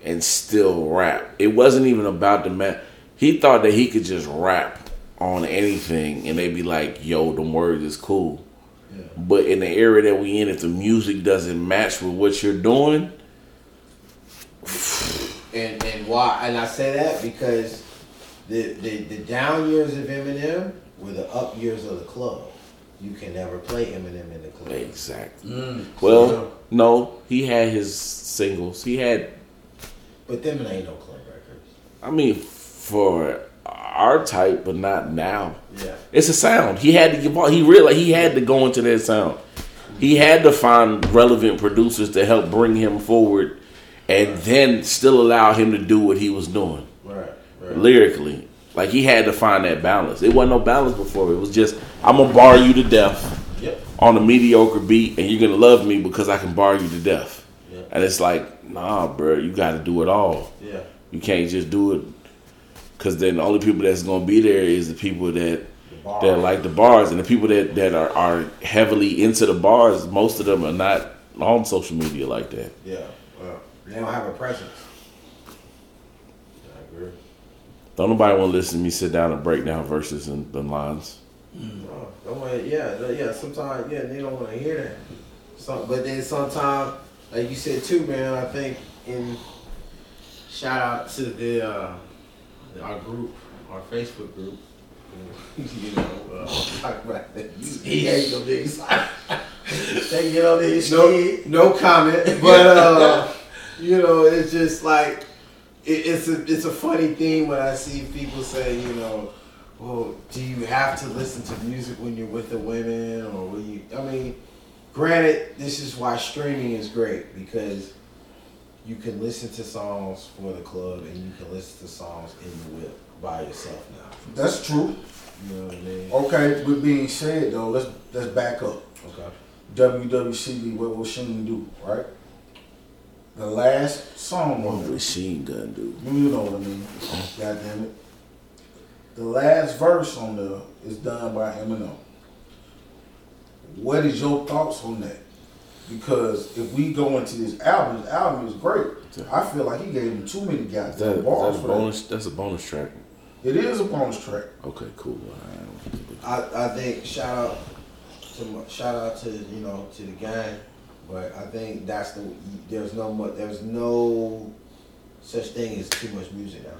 and still rap. It wasn't even about the man. He thought that he could just rap on anything and they'd be like, yo, the word is cool. But in the era that we in, if the music doesn't match with what you're doing, And and why? And I say that because the, the the down years of Eminem were the up years of the club. You can never play Eminem in the club. exactly. Mm. Well, no, he had his singles. He had But them ain't no club records. I mean, for our type, but not now. Yeah. It's a sound. He had to give. He realized he had to go into that sound. He had to find relevant producers to help bring him forward, and then still allow him to do what he was doing Right. Right. lyrically. Like he had to find that balance. It wasn't no balance before. It was just I'm gonna bar you to death Yep. on a mediocre beat, and you're gonna love me because I can bar you to death. Yeah. And it's like, nah, bro, you got to do it all. Yeah. You can't just do it because then the only people that's gonna be there is the people that bar. that like the bars and the people that that are, are heavily into the bars. Most of them are not on social media like that. Yeah. Well, they don't have a presence. I agree. Don't nobody want to listen to me sit down and break down verses and, and lines. No, don't want yeah, yeah. Sometimes, yeah, they don't want to hear that. But then sometimes, like you said too, man. I think in shout out to the uh, our group, our Facebook group. you know, uh, talk about that. He ain't no niggas. they get on his no, no comment, but uh, you know, it's just like it, it's a it's a funny thing when I see people say, you know, well, do you have to listen to music when you're with the women, or will you? I mean, granted, this is why streaming is great because you can listen to songs for the club and you can listen to songs in the whip by yourself now. That's true. You know what I mean? Okay, with being said though, let's let's back up. Okay. WWCD, what will Chine do, right? The last song What on it, machine gun do? you know what I mean. God damn it. The last verse on there is done by Eminem. What is your thoughts on that? Because if we go into this album, this album is great. I feel like he gave him too many guys. that, goddamn bars that a for that. bonus? That's a bonus track. It is a bonus track. Okay, cool. I I, I think shout out to shout out to you know to the gang, but I think that's the there's no much there's no such thing as too much music now,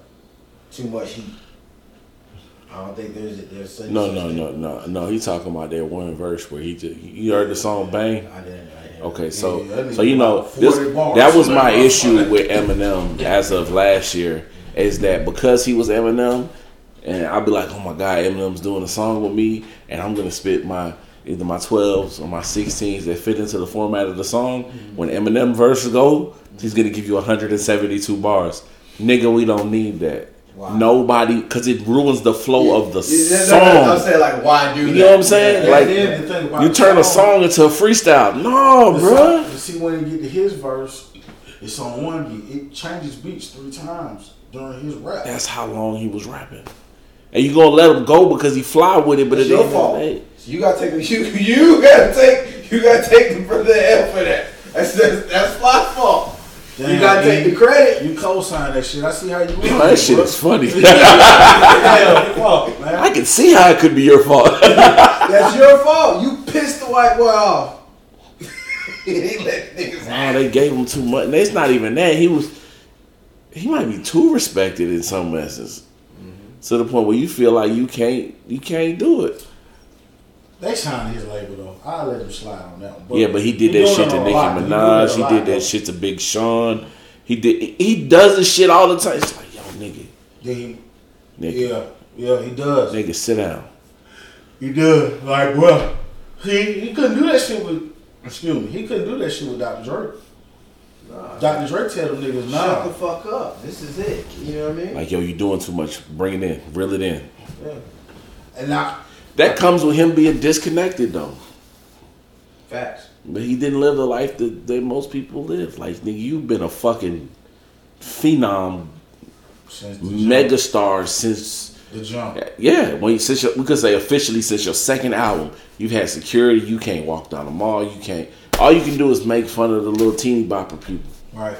too much heat. I don't think there's there's such No, no, no, no, no. He talking about that one verse where he just you heard the song "Bang." I didn't. I didn't. Okay, so Yeah, so you know this, that was my issue with Eminem as of last year is that because he was Eminem, and I'd be like, oh my god, Eminem's doing a song with me, and I'm gonna spit my either my 12s or my 16s that fit into the format of the song. Mm-hmm. When Eminem verse go, he's gonna give you 172 bars. Nigga, we don't need that. Wow. Nobody, because it ruins the flow of the Yeah, song. I'm saying like why do You that? know what I'm saying? And Like, then the thing You turn a song into a freestyle. No, bruh. You see, when you get to his verse, it's on one beat. It changes beats three times during his rap. That's how long he was rapping. And you gonna let him go because he fly with it, but It's it your ain't fault. So you gotta take you you gotta take you gotta take the brother L for that. That's that's, that's Fly's fault. You gotta take the credit. You co-sign that shit. I see how you. Man, that shit is funny. Yeah, fuck. I can see how it could be your fault. That's your fault. You pissed the white boy off. he let niggas nah, they gave him too much. And it's not even that. He was, he might be too respected in some essence, mm-hmm. to the point where you feel like you can't, you can't do it. They signed his label though. I'll let him slide on that one. yeah, but he did he that shit to a Nicki lot. He doing it a Minaj. He lot, did that shit to Big Sean. He did. He does this shit all the time. It's like, yo, nigga, Yeah, he, nigga, yeah, yeah, he does. nigga, sit down. He does. Like, bro, he he couldn't do that shit with. Excuse me. He couldn't do that shit with Dr. Dre. Nah, Dr. Dre tell them niggas, Shut the fuck up. This is it. You know what I mean? Like, yo, you doing too much. Bring it in. Reel it in. Yeah. And I, That comes with him being disconnected, though. Facts. But he didn't live the life that, that most people live. Like, nigga, you've been a fucking phenom, since megastar since. the jump. Yeah, when you, since your, we could say officially since your second album, you've had security. You can't walk down the mall. You can't. All you can do is make fun of the little teeny bopper people. Right.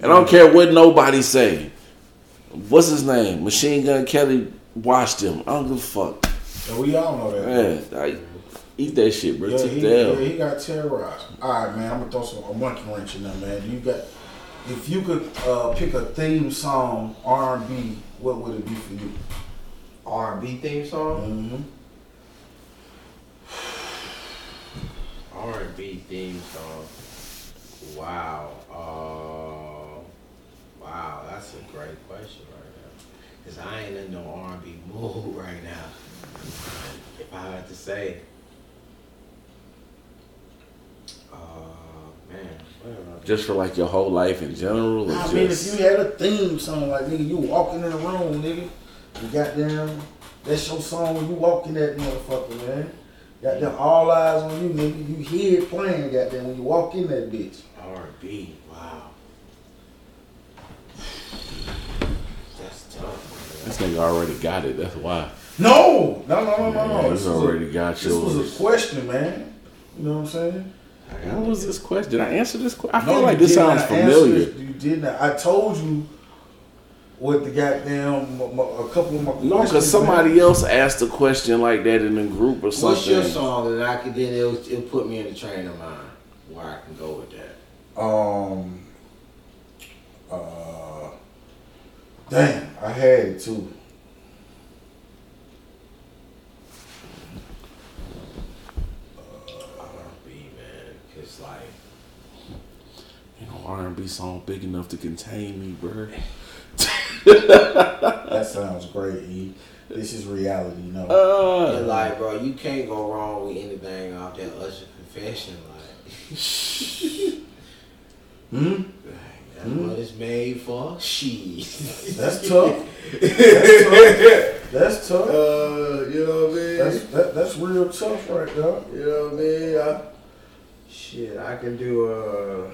And I don't care what nobody say. What's his name? Machine Gun Kelly watched them. I don't give a fuck. And we all know that. Man, like, eat that shit, bro. Yeah, Take he, the yeah, he got terrorized. All right, man. I'm gonna throw some a monkey wrench in there, man. You got, if you could uh, pick a theme song R&B, what would it be for you? R&B theme song. Mm-hmm. R&B theme song. Wow. Uh, wow, that's a great question right now. Cause I ain't in no R&B mood right now. If I had to say, uh, man, what am I- Just for like your whole life in general, or I just mean, if you had a theme song like nigga, you walking in the room, nigga, you goddamn, that's your song when you walk in that motherfucker, man. Goddamn, all eyes on you, nigga. You hear it playing, goddamn, when you walk in that bitch. R&B. Wow. That's tough. This nigga already got it. That's why. No, no, no, no, no, Yeah, no. This was a- already got This was yours. a question, man. You know what I'm saying? What was this question? Did I answer this question? I feel No, like this sounds familiar. answer- You did not. I told you what the goddamn m- m- a couple of my No, because questions, somebody else asked a question like that in the group or something. What's your song? And I could then it'll, it'll put me in the train of mind where I can go with that. Um. Uh. Damn, I had it too. R&B, man. Cause like, You know, R&B song big enough to contain me, bro. That sounds great, E. This is reality, you know. Uh, and like, bro, you can't go wrong with anything off that Usher confession. Like, Hmm? That's what it's made for. She. That's tough. That's tough. That's tough. Uh, you know what I mean? That's that, that's real tough right there. you know what I mean? I, shit, I can do a.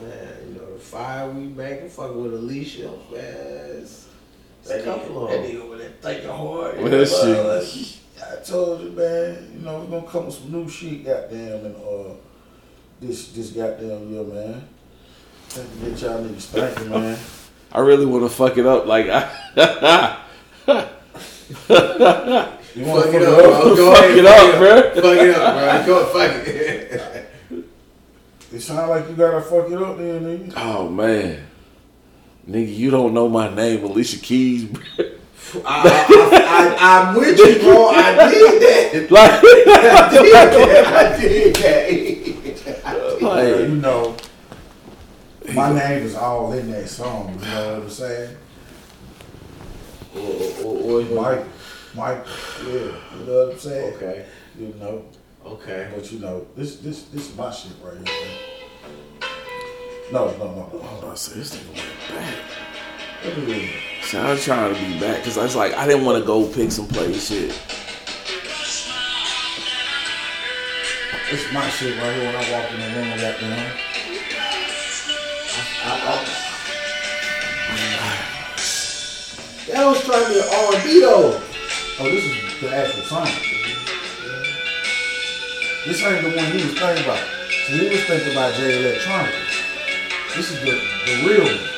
man, you know, the five we making, fucking with Alicia, man. It's, it's a couple of that them. nigga over there thinking hard. Well, that shit. I told you, man. You know we're gonna come with some new shit, goddamn, and uh, this this goddamn year, man. Time to get y'all niggas thinking, man. I really want to fuck it up. Like, I, You want to Fuck to it up, bro. Go fuck ahead, it up, bro. Fuck it up, bro. Go fuck it. It sound like you gotta fuck it up, then, nigga. Oh man, nigga, you don't know my name, Alicia Keys. bro. I, I, I, I'm with you, bro. I did that. like, I did that. I did that. Yeah, like, you know, my name is all in that song. You know what I'm saying? Or, or, or, Mike, Mike, yeah, you know what I'm saying? Okay. You know, Okay. but you know, this this this is my shit right here. Man. No, no, no, no. I was about to say this nigga went back. Look at this. See, I was trying to be back because I was like, I didn't want to go pick some play shit. This is my shit right here when I walk in the room that down. That was trying to be R&B though. Oh, this is the actual song. This ain't the one he was thinking about. So he was thinking about Jay Electronica. This is the, the real one.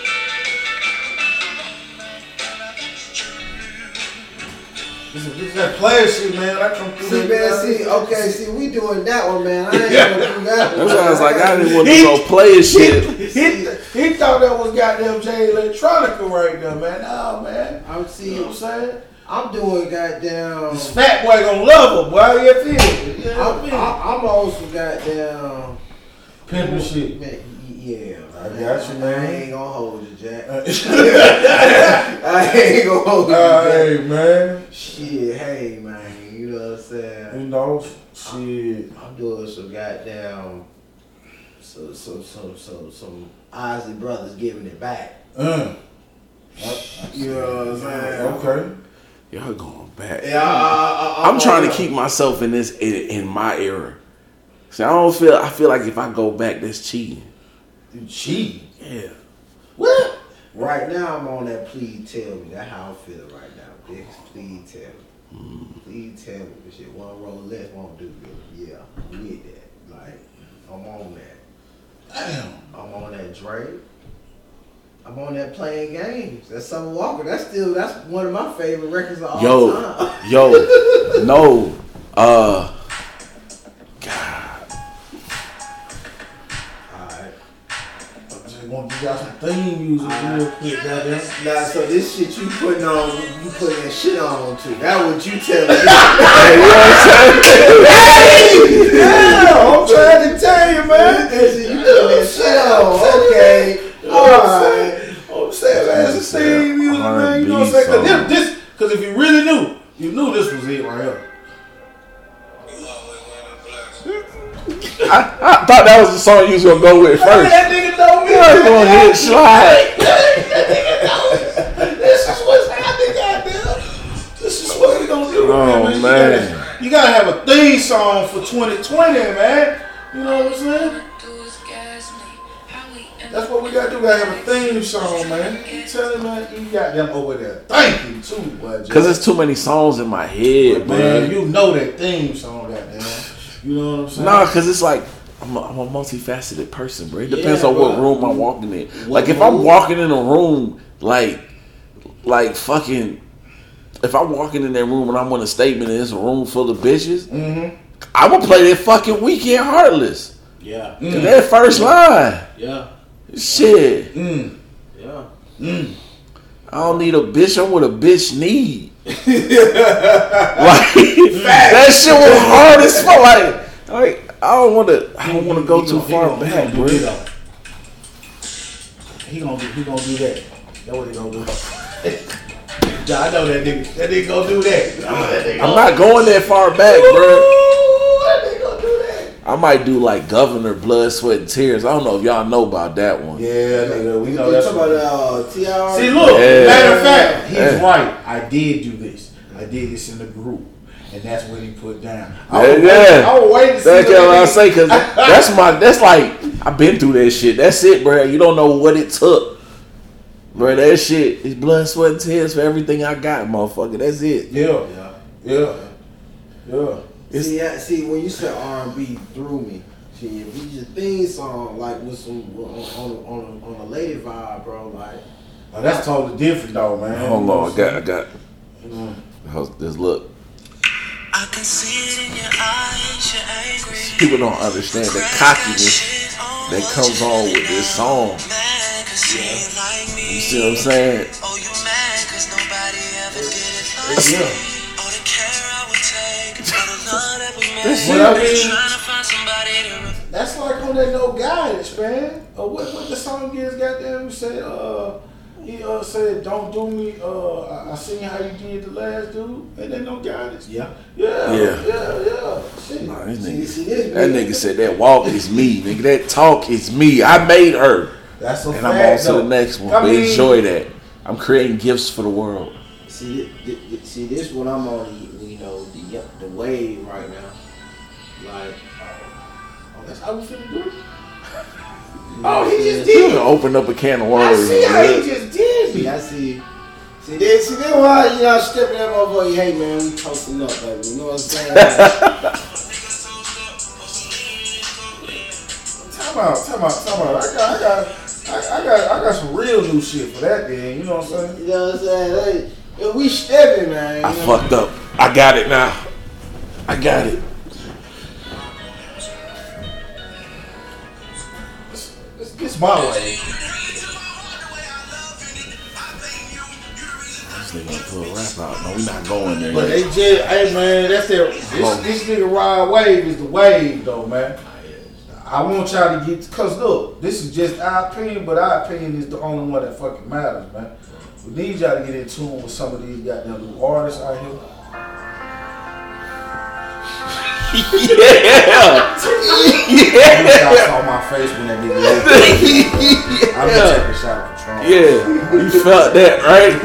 This is, this is that player shit, man. I come through See, there, man, see, okay, see, we doing that one, man. I ain't gonna do that one. That's why I was like, I didn't want to go player shit. He, he thought that was goddamn Jay Electronica right there, man. Nah, man. I'm You see, know what I'm saying? I'm doing goddamn. This fat boy gonna love her, boy. You feel me? You know what I I'm. I'm, I'm also goddamn. Pimpin' shit. Man, yeah. I got you, man. I ain't gonna hold you, Jack. Uh, I ain't gonna hold you, Jack. hey, man. Shit, hey, man. You know what I'm saying? You know, shit. I'm doing some goddamn. So, so, so, so, some Ozzy brothers giving it back. Uh. You know what I'm saying? Okay. Y'all going back. Yeah, I, I, I, I'm trying to on keep myself in this in, in my era. See, I don't feel. I feel like if I go back, that's cheating. You cheating. Yeah. What? Right now, I'm on that please tell me. That's how I feel right now, bitch. Please tell me. Please tell me. This shit one roll less won't do good. Yeah, I'm with that. Like, I'm on that. Damn. I'm on that Drake. I'm on that playing games. That's Summer Walker. That's still that's one of my favorite records of all Yo, time. yo, no. Uh, Alright. I just want to give y'all some theme music real quick, goddamn. Nah, so this shit you putting on, you putting that shit on too. That what you telling me. hey, Yeah, I'm trying to tell you, man. That shit you putting that shit on. Okay. Alright. I'm saying, man, it's the theme music, man. You know what I'm saying? Cause this, this, cause if you really knew, you knew this was it right here. I, I thought that was the song you was gonna go with first. That nigga know me. I was gonna hit slide. that nigga knows. This is what's happening, goddamn. This is what we gonna do, Oh, man. You gotta- You gotta have a theme song for 2020, man. You know what I'm saying? That's what we gotta do. We gotta have a theme song, man. You telling man, you got them over there. Thank you too. Jay. Cause there's too many songs in my head, man, man. you know that theme song, goddamn. You know what I'm saying? Nah, cause it's like I'm a, I'm a multifaceted person, bro. It depends Yeah, on what room I'm walking in. What like if I'm walking in a room, like like fucking, if I'm walking in that room and I'm on a statement and it's a room full of bitches, Mm-hmm. I'm gonna play that fucking Weeknd heartless. Yeah. Cause that first line, Yeah. shit. Mm. Yeah. I don't need a bitch. I'm what a bitch need. like that shit was hard as fuck. Like, like I don't want to. I don't want to go too gonna- far back, bro. do it, though. He gonna do. He gonna do that. That's what he gonna do. yeah, I know that nigga. That nigga gonna do that. that I'm not going that far back, bro. I might do like Governor Blood, Sweat, and Tears. I don't know if y'all know about that one. Yeah, nigga, we know You that's talking about uh, TR? See, look. Yeah. Matter of fact, he's Yeah. right. I did do this. I did this in the group, and that's what he put down. I Yeah, was yeah. waiting, I was waiting to see. That's what what I nigga- say because that's my. That's like I've been through that shit. That's it, bro. You don't know what it took, bro. That shit is blood, sweat, and tears for everything I got, motherfucker. That's it. Yeah, Yeah. yeah, yeah. See, I, see, when you said R and B threw me. See, if we just theme song like with some on on on, on a lady vibe, bro, like Now, that's totally different, though, man. Hold on, I got, I got. Mm. How's this look? I can see it in your eyes, you're angry. People don't understand the cockiness that comes on with this song. Mad 'cause you ain't like me. You see what I'm saying? Oh, you mad 'cause nobody ever did it like Yeah. That's What I mean, Trying to find somebody to that's like on that no guidance, man. Uh, what what the song is? Goddamn, say uh. He uh, said, "Don't do me." Uh, I, I seen how you did the last dude, and then no guidance. yeah. Yeah, Yeah. yeah, yeah. Shit. Nah, this See, nigga, see this that nigga said that walk is me, nigga. That talk is me. I made her, That's a and fact. I'm on to the next one. I But mean- enjoy that. I'm creating gifts for the world. See, thi- thi- see, this what I'm on. You know, the the wave right now. Like, Oh, that's how we finna do it. Oh, he just You did. gonna open up a can of worms. I see how he just did me. I see. See, this, see, this why you know, stepping that motherfucker. Hey, man, we toasting up, baby. You know what I'm saying? Time out, time out, time out. I got, I got, I, I got, I got some real new shit for that. Then you know what I'm saying? you know what I'm saying? Hey, if we stepping, man. I know? fucked up. I got it now. I got it. It's, it's, it's my way. This nigga gonna pull a rap out. No, we not going there. But yet. they just, hey man, that's their. This, this nigga Rod Wave is the wave though, man. Ah, I want y'all to get, cause look, this is just our opinion, but our opinion is the only one that fucking matters, man. We need y'all to get in tune with some of these goddamn new artists out here. yeah. Y'all saw my face when that nigga left. I'm gonna take a shot of Patron. Yeah, you felt that, right?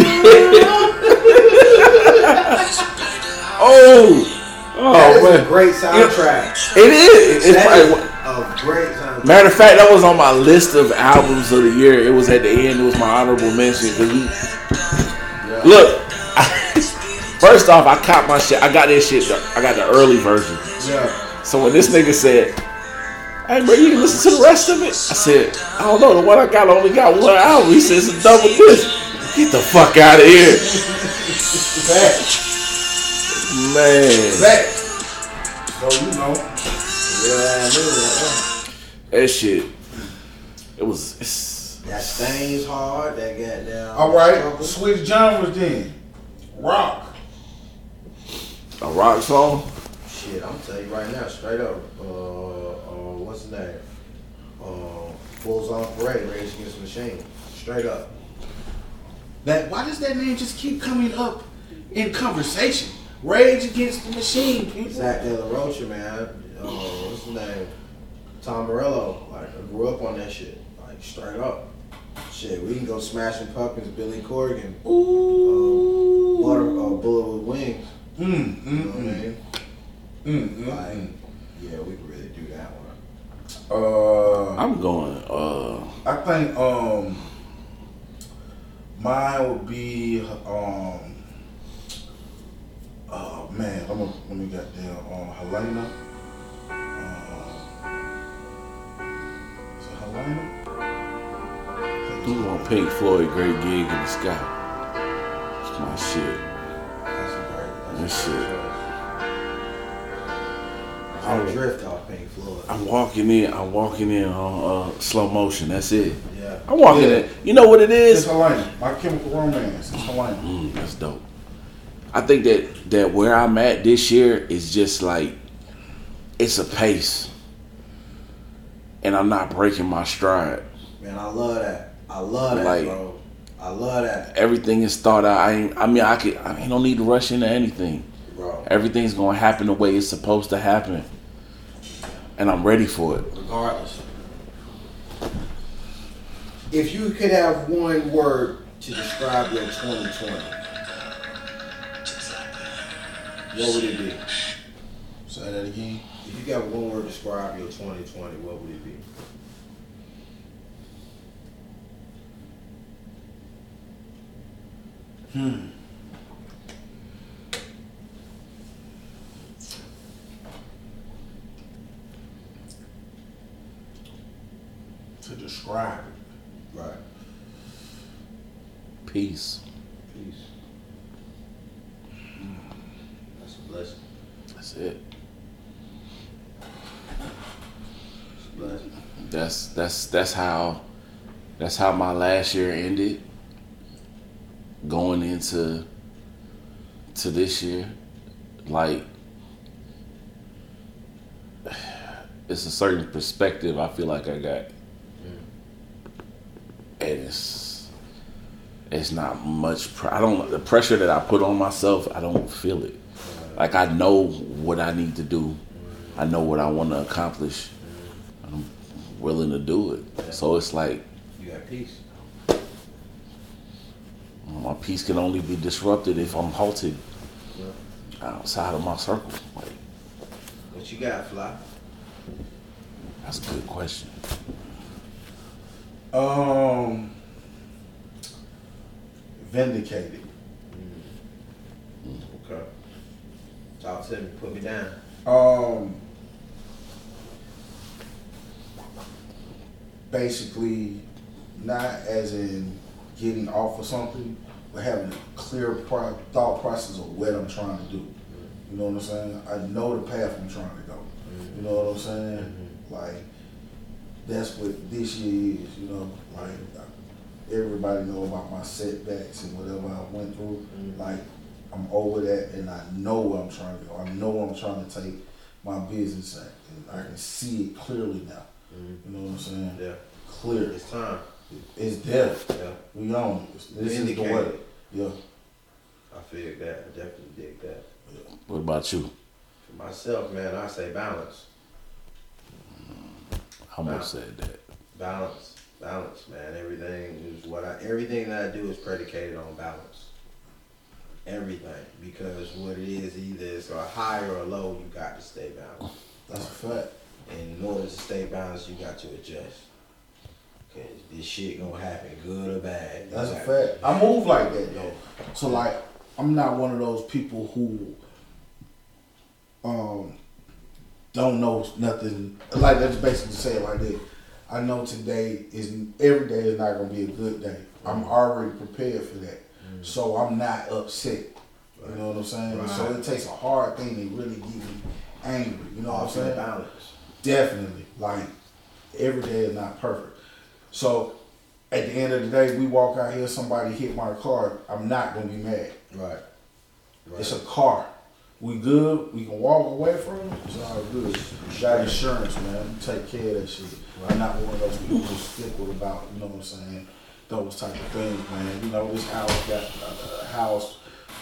oh, Oh, that oh is a great soundtrack. it is. It's That probably, a great soundtrack. matter of fact, that was on my list of albums of the year. It was at the end. It was my honorable mention because we look. first off, I caught my shit. I got this shit. I got the early version. Yeah. So when this nigga said, "Hey, bro, you can listen to the rest of it," I said, "I don't know. The one I got only got one album." He said, "It's a double disc." Get the fuck out of here. man. Fact. So you know. Yeah, I knew that. That shit. It was. It's, That stains hard. That got down. All right. struggle. Switch genres then. Rock. a rock song. Shit, I'm telling you right now, straight up. Uh, uh, what's his name? Uh, Bulls on Parade, Rage Against the Machine. Straight up. That why does that name just keep coming up in conversation? Rage Against the Machine, people. Zach De La Rocha, man. Uh, what's his name? Tom Morello. Like, I grew up on that shit. Like, straight up. Shit, we can go Smashing Pumpkins, Billy Corgan, Ooh. Butter, uh, Bullet with Wings. Mm, You know mm, what I mm, mean? mm, mm, Like, mm. yeah, we could really do that one. Uh, I'm going. Uh, I think um, mine would be um. Oh man, I'm gonna let me get down um, Helena. Uh, is it Helena? I'm going Pink Floyd, Great Gig in the Sky. It's my shit. That's a great. That That's shit. choice. I drift off Pink Floyd. I'm walking in. I'm walking in on uh, slow motion. That's it. Yeah. I'm walking Yeah. in. You know what it It's? Helena. My Chemical Romance. It's Helena. Mm, that's dope. I think that that where I'm at this year is just like it's a pace, and I'm not breaking my stride. Man, I love that. I love that, Like- bro. I love that, Everything is thought out. I ain't, I mean, I could. I ain't no need to rush into anything. bro. Everything's gonna happen the way it's supposed to happen. and I'm ready for it. regardless. If you could have one word to describe your 2020, what would it be? Say that again. If you got one word to describe your 2020, what would it be? Hmm. To describe it. Right. Peace. Peace. That's a blessing. That's it. Blessing. That's that's that's how that's how my last year ended. Going into to this year, like it's a certain perspective I feel like I got, and it's it's not much. Pr- I don't the pressure that I put on myself. I don't feel it. Like I know what I need to do. I know what I want to accomplish. I'm willing to do it. So it's like You got peace. my peace can only be disrupted if I'm halted outside of my circle. Like What you got, Fly? that's a good question. Um, vindicated. Okay. Talk to me. Put me down. Um, basically, not as in getting off of something, but having a clear pro- thought process of what I'm trying to do. You know what I'm saying? I know the path I'm trying to go. Mm-hmm. You know what I'm saying? Mm-hmm. Like, that's what this year is. You know, like everybody know about my setbacks and whatever I went through. Mm-hmm. Like, I'm over that, and I know where I'm trying to go. I know where I'm trying to take my business at, and I can see it clearly now. Mm-hmm. You know what I'm saying? Yeah. Clear. It's time. It's there. Yeah. We on it. This is the way. Yeah. I feel that. I definitely dig that. What about you? For myself, man, I say balance. I almost said that. Balance. Balance, man. Everything is what I everything that I do is predicated on balance. Everything. Because what it is, either it's a high or a low, you got to stay balanced. That's a fact. And in order to stay balanced, you got to adjust. Cause this shit gonna happen, good or bad. That's a fact. I move like that though. So like, I'm not one of those people who um don't know nothing. Like that's basically say it like that. I know today is every day is not gonna be a good day. I'm already prepared for that. So I'm not upset. You know what I'm saying? So it takes a hard thing to really get me angry. You know what I'm saying? balance. Definitely. Like every day is not perfect. So at the end of the day, we walk out here, somebody hit my car, I'm not gonna be mad. Right. It's a car. We good, we can walk away from it, it's all good. Got insurance, man. Take care of that shit. I'm not one of those people who's fickle about, you know what I'm saying, those type of things, man. You know, this house got uh, house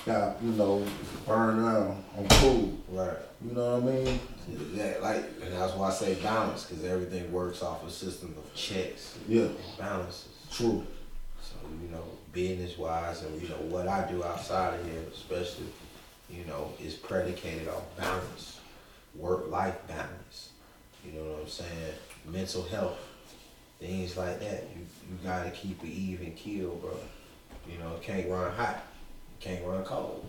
got, you know, burned down. I'm cool. Right. You know what I mean? Yeah, like, and that's why I say balance, because everything works off a system of checks Yeah, and balances. true. So, you know, business wise and, you know, what I do outside of here, especially, you know, is predicated on balance, work life balance. You know what I'm saying? Mental health, things like that. You, you gotta keep it even keel, bro. You know, it can't run hot, can't run cold.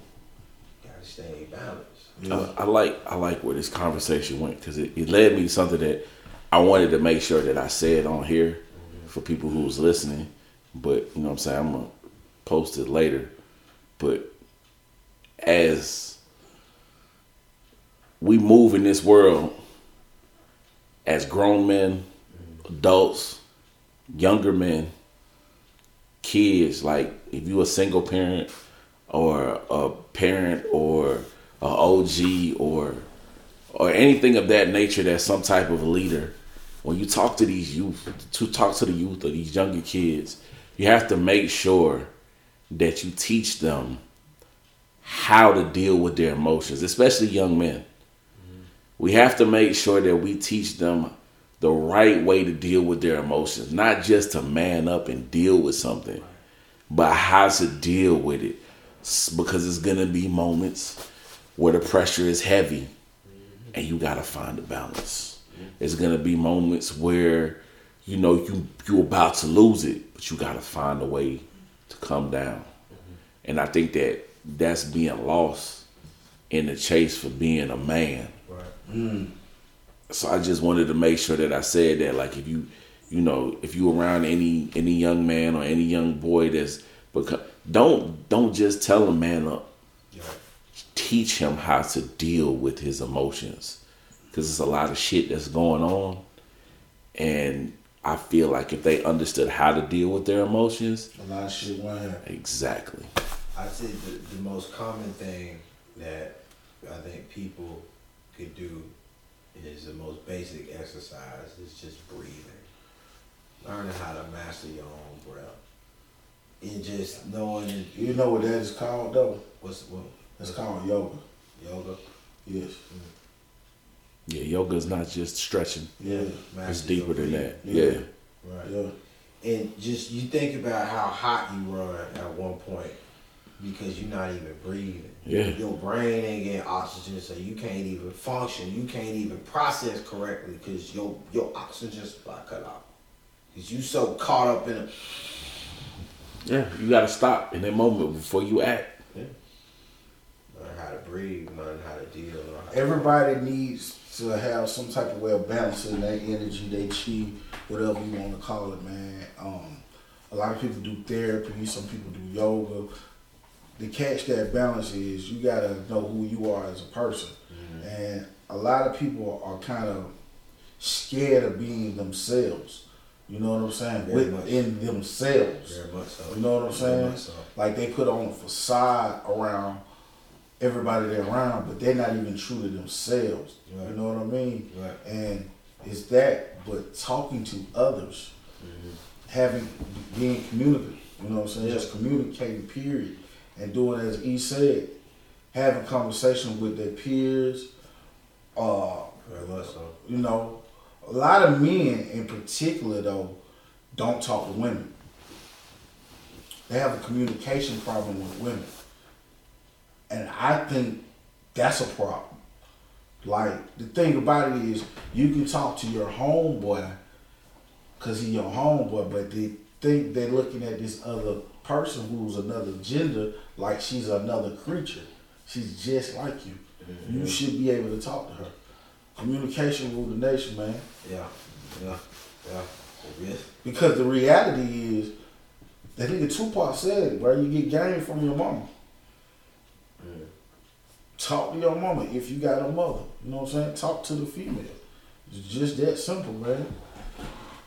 You Gotta stay balanced. I, I like I like where this conversation went because it, it led me to something that I wanted to make sure that I said on here mm-hmm. for people who was listening. But you know what I'm saying I'm gonna post it later. But as we move in this world as grown men, mm-hmm. adults, younger men, kids, like if you a single parent or a parent or a OG or or anything of that nature that's some type of leader, when you talk to these youth, to talk to the youth or these younger kids, you have to make sure that you teach them how to deal with their emotions, especially young men. we have to make sure that we teach them the right way to deal with their emotions, not just to man up and deal with something, but how to deal with it. Because it's gonna be moments where the pressure is heavy and you gotta find a balance. It's gonna be moments where you know you you're about to lose it, but you gotta find a way to come down. And I think that that's being lost in the chase for being a man. Mm. So I just wanted to make sure that I said that, like, if you, you know, if you around any any young man or any young boy that's, because don't don't just tell a man up. Teach him how to deal with his emotions, because there's a lot of shit that's going on, and I feel like if they understood how to deal with their emotions, A lot of shit won't happen. exactly. I'd say the, the most common thing that I think people could do is the most basic exercise is just breathing. Learning how to master your own breath. And just knowing You know what that is called though? what's what It's called yoga. yoga. Yes. Mm. Yeah, yoga is not just stretching; Yeah. it's deeper your than that. Yeah. Yeah. Right. Yeah. And just you think about how hot you run at one point because you're not even breathing. Yeah. Your brain ain't getting oxygen, so you can't even function. You can't even process correctly because your your oxygen supply cut off. Cause you so caught up in it. Yeah, you gotta stop in that moment before you act. Yeah. Learn how to breathe, learn how to deal. How Everybody needs to have some type of way of balancing their energy, their chi, whatever you want to call it, man. Um, a lot of people do therapy, some people do yoga. To catch that balance is you gotta know who you are as a person, mm-hmm. and a lot of people are kind of scared of being themselves. You know what I'm saying? Very much. Within themselves. Very much so. You know what I'm saying? so. Like they put on a facade around everybody they're around, but they're not even true to themselves. Right. You know what I mean? Right. And it's that, but talking to others, mm-hmm. having being communicative. You know what I'm saying? Just communicating, period, and doing as E said, having conversation with their peers. Uh, Very much so. you know, a lot of men in particular though don't talk to women. They have a communication problem with women. And I think that's a problem. Like the thing about it is you can talk to your homeboy because he your homeboy, but they think they're looking at this other person who's another gender like she's another creature. She's just like you. Mm-hmm. You should be able to talk to her. Communication rule the nation, man. Yeah. Yeah. Yeah. Yeah. Because the reality is, that nigga Tupac said it, bro. You get game from your mama. Mm-hmm. Talk to your mama if you got a mother. You know what I'm saying? Talk to the female. It's just that simple, man.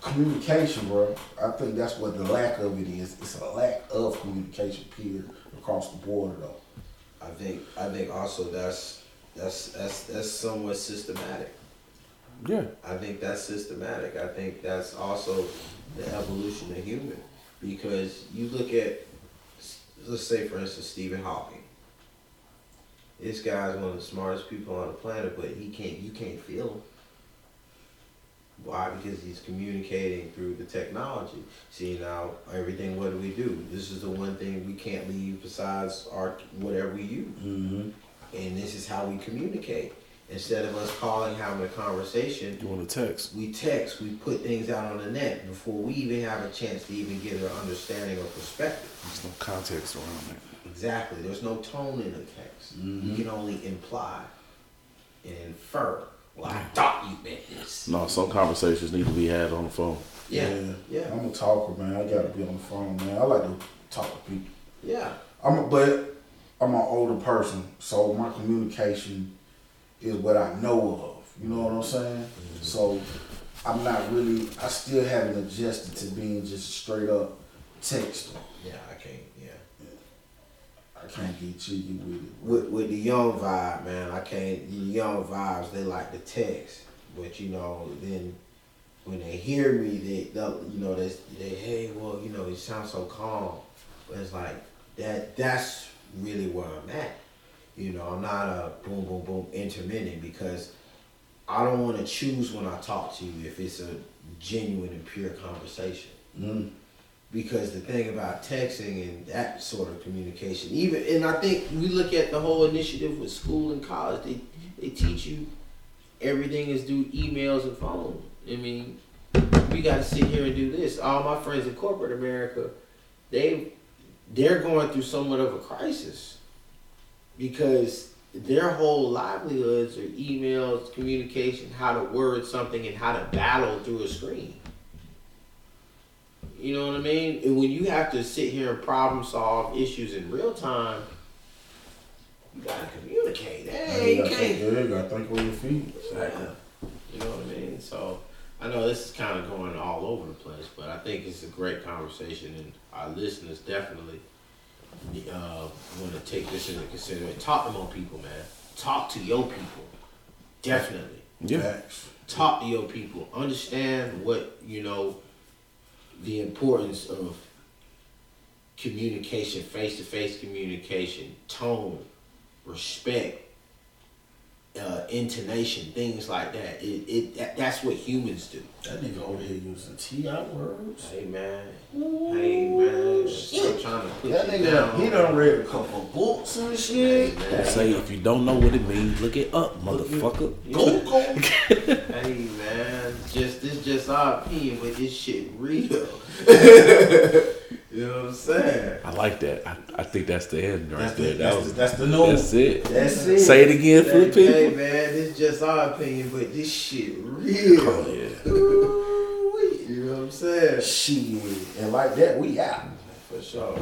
Communication, bro. I think that's what the lack of it is. It's a lack of communication, period, across the board, though. I think I think also that's that's that's that's somewhat systematic. Yeah. I think that's systematic. I think that's also the evolution of human. Because you look at, let's say for instance, Stephen Hawking. This guy's one of the smartest people on the planet, but he can't. You can't feel him. Why? Because he's communicating through the technology. See now, everything. What do we do? This is the one thing we can't leave besides our whatever we use Mm-hmm. and this is how we communicate. Instead of us calling, having a conversation, doing a text? we text, we put things out on the net before we even have a chance to even get an understanding or perspective. There's no context around that. Exactly. There's no tone in the text. You can only imply and infer. Well, I thought you meant this. No, some conversations need to be had on the phone. Yeah. Yeah. I'm a talker, man. I gotta be on the phone, man. I like to talk to people. Yeah. I'm a, but I'm an older person, so my communication is what I know of. You know what I'm saying? Mm-hmm. So I'm not really. I still haven't adjusted to being just straight up text. Yeah, I can't. Yeah. I can't get cheeky with it. with with the young vibe, man, I can't. The young vibes, they like the text, but you know, then when they hear me, they, they'll, you know, they, they, hey, well, you know, you sound so calm, but it's like that. That's really where I'm at. You know, I'm not a boom, boom, boom intermittent because I don't want to choose when I talk to you if it's a genuine and pure conversation. Mm. Because the thing about texting and that sort of communication, even and I think we look at the whole initiative with school and college, they they teach you everything is through emails and phone. I mean, we got to sit here and do this. All my friends in corporate America, they they're going through somewhat of a crisis because their whole livelihoods are emails, communication, how to word something, and how to battle through a screen. You know what I mean? And when you have to sit here and problem solve issues in real time, you gotta communicate. Hey, you gotta can't. yeah, you gotta think on your feet. Yeah. You know what I mean? So I know this is kind of going all over the place, but I think it's a great conversation, and our listeners definitely uh, want to take this into consideration. Talk to more people, man. Talk to your people. Definitely Yeah. Talk to your people. Understand what you know. The importance of communication, face to face communication, tone, respect, uh, intonation, things like that. It, it that, that's what humans do. That nigga over here using T.I. words. Hey man, hey man, I'm trying to put That you nigga, down. he done read a couple books and shit. man. Say if you don't know what it means, look it up, motherfucker. Go, go. Hey man, just this just our opinion, but this shit real. you know what I'm saying? I like that. I, I think that's the end right That's the, there. That that's, was the, that's the new. that's it. That's it. Say it again for the Hey, hey, people. man, this is just our opinion, but this shit real. Oh yeah. Ooh-wee. You know what I'm saying? Shit. And like that, we out. For sure.